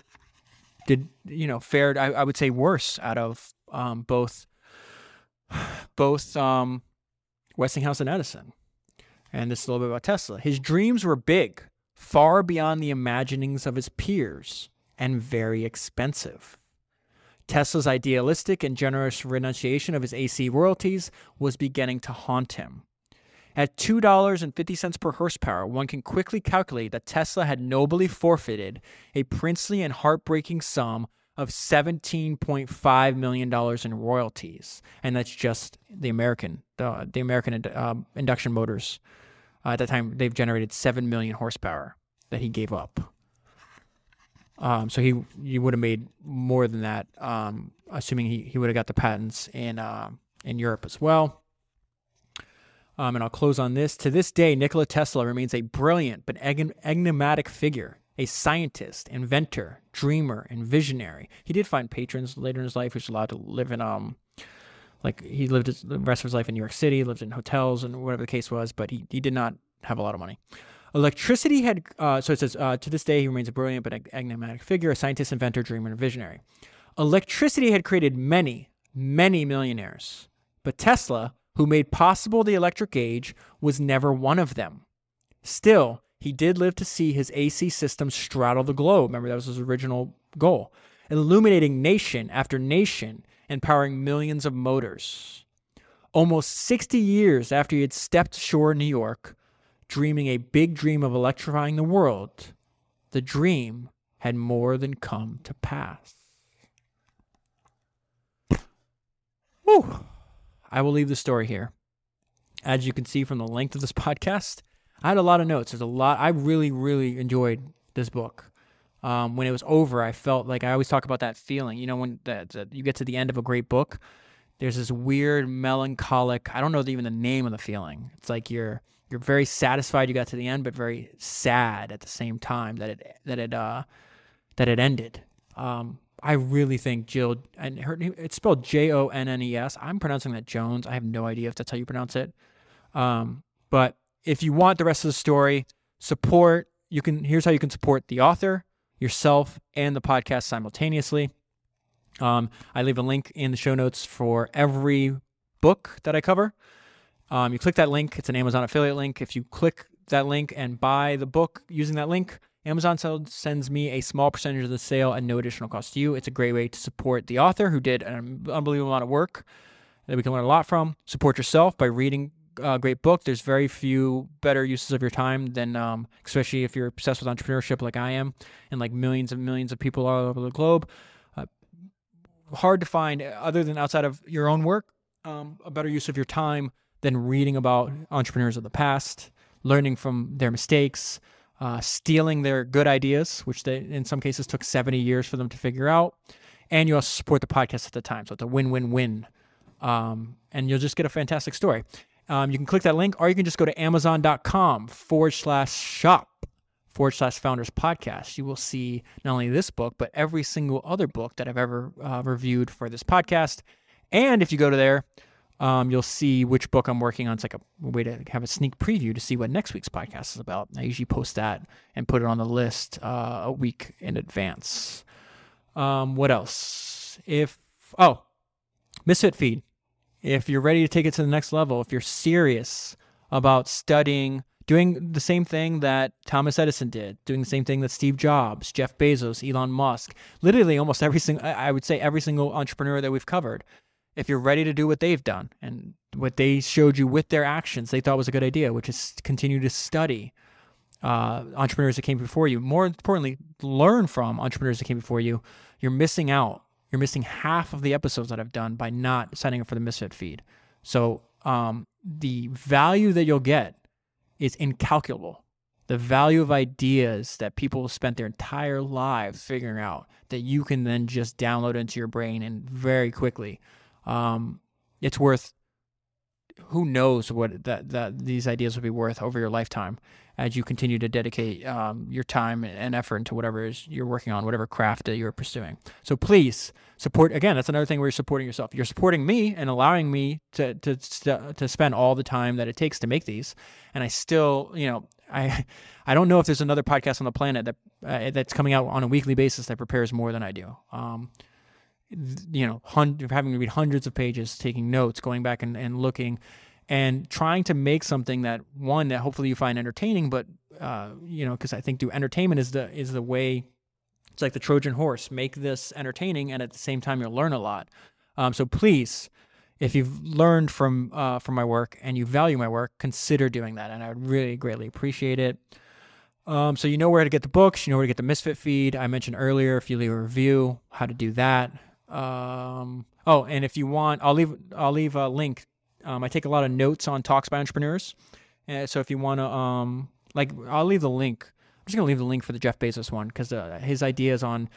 did you know fared I, I, would say worse out of um, both both um, Westinghouse and Edison. And this is a little bit about Tesla. His dreams were big, far beyond the imaginings of his peers, and very expensive. Tesla's idealistic and generous renunciation of his AC royalties was beginning to haunt him. At $2.50 per horsepower, one can quickly calculate that Tesla had nobly forfeited a princely and heartbreaking sum of $17.5 million in royalties. And that's just the American, the, the American uh, induction motors. Uh, at that time, they've generated 7 million horsepower that he gave up. Um, so he he would have made more than that, um, assuming he, he would have got the patents in uh, in Europe as well. Um, and I'll close on this. To this day, Nikola Tesla remains a brilliant but enigmatic figure, a scientist, inventor, dreamer, and visionary. He did find patrons later in his life. He was allowed to live in, um, like, he lived his, the rest of his life in New York City, lived in hotels, and whatever the case was, but he, he did not have a lot of money. Electricity had, uh, so it says, uh, to this day, he remains a brilliant but enigmatic figure, a scientist, inventor, dreamer, and visionary. Electricity had created many, many millionaires, but Tesla who made possible the electric age, was never one of them. Still, he did live to see his AC system straddle the globe. Remember, that was his original goal, illuminating nation after nation and powering millions of motors. Almost 60 years after he had stepped ashore in New York, dreaming a big dream of electrifying the world, the dream had more than come to pass. Whew. I will leave the story here. As you can see from the length of this podcast, I had a lot of notes. There's a lot. I really, really enjoyed this book. Um, when it was over, I felt like I always talk about that feeling. You know, when that, you get to the end of a great book, there's this weird melancholic. I don't know even the name of the feeling. It's like you're you're very satisfied you got to the end, but very sad at the same time that it that it uh that it ended. Um, I really think Jill and her it's spelled J O N N E S. I'm pronouncing that Jones. I have no idea if that's how you pronounce it. Um, but if you want the rest of the story, support you can here's how you can support the author, yourself, and the podcast simultaneously. Um, I leave a link in the show notes for every book that I cover. Um, you click that link, it's an Amazon affiliate link. If you click that link and buy the book using that link, Amazon sends me a small percentage of the sale at no additional cost to you. It's a great way to support the author who did an unbelievable amount of work that we can learn a lot from. Support yourself by reading a great book. There's very few better uses of your time than, um, especially if you're obsessed with entrepreneurship like I am, and like millions and millions of people all over the globe. Uh, hard to find, other than outside of your own work, um, a better use of your time than reading about entrepreneurs of the past, learning from their mistakes uh, stealing their good ideas, which they in some cases took 70 years for them to figure out. And you also support the podcast at the time. So it's a win win win. Um, and you'll just get a fantastic story. Um, you can click that link, or you can just go to amazon.com forward slash shop forward slash founders podcast. You will see not only this book, but every single other book that I've ever uh, reviewed for this podcast. And if you go to there, um, you'll see which book I'm working on. It's like a way to have a sneak preview to see what next week's podcast is about. I usually post that and put it on the list uh, a week in advance. Um, what else? If oh, Misfit Feed. If you're ready to take it to the next level, if you're serious about studying, doing the same thing that Thomas Edison did, doing the same thing that Steve Jobs, Jeff Bezos, Elon Musk, literally almost every single, I would say every single entrepreneur that we've covered if you're ready to do what they've done and what they showed you with their actions they thought was a good idea, which is continue to study uh, entrepreneurs that came before you. More importantly, learn from entrepreneurs that came before you. You're missing out. You're missing half of the episodes that I've done by not signing up for the Misfit feed. So um, the value that you'll get is incalculable. The value of ideas that people spent their entire lives figuring out that you can then just download into your brain and very quickly um, it's worth who knows what that, that these ideas will be worth over your lifetime as you continue to dedicate um, your time and effort into whatever is you're working on, whatever craft that you're pursuing. So please support. Again, that's another thing where you're supporting yourself. You're supporting me and allowing me to to to spend all the time that it takes to make these. And I still, you know, I I don't know if there's another podcast on the planet that uh, that's coming out on a weekly basis that prepares more than I do. Um, you know, having to read hundreds of pages, taking notes, going back and, and looking, and trying to make something that one that hopefully you find entertaining, but uh, you know, because I think do entertainment is the is the way. It's like the Trojan horse. Make this entertaining, and at the same time, you'll learn a lot. Um, so please, if you've learned from uh, from my work and you value my work, consider doing that, and I would really greatly appreciate it. Um, so you know where to get the books, you know where to get the Misfit feed. I mentioned earlier if you leave a review, how to do that. Um, oh, and if you want, I'll leave I'll leave a link. Um, I take a lot of notes on talks by entrepreneurs, and so if you want to, um, like, I'll leave the link. I'm just gonna leave the link for the Jeff Bezos one because uh, his ideas on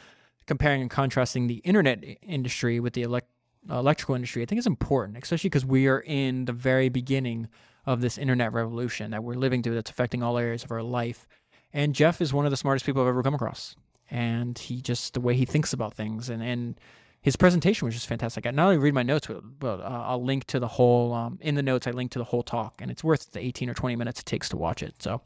comparing and contrasting the internet industry with the elect- electrical industry, I think is important, especially because we are in the very beginning of this internet revolution that we're living through that's affecting all areas of our life. And Jeff is one of the smartest people I've ever come across. And he just the way he thinks about things and and his presentation was just fantastic. I not only read my notes, but, uh, I'll link to the whole um, in the notes. I link to the whole talk, and it's worth the 18 or 20 minutes it takes to watch it. So.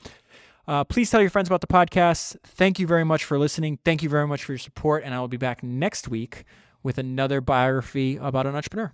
Uh, please tell your friends about the podcast. Thank you very much for listening. Thank you very much for your support. And I will be back next week with another biography about an entrepreneur.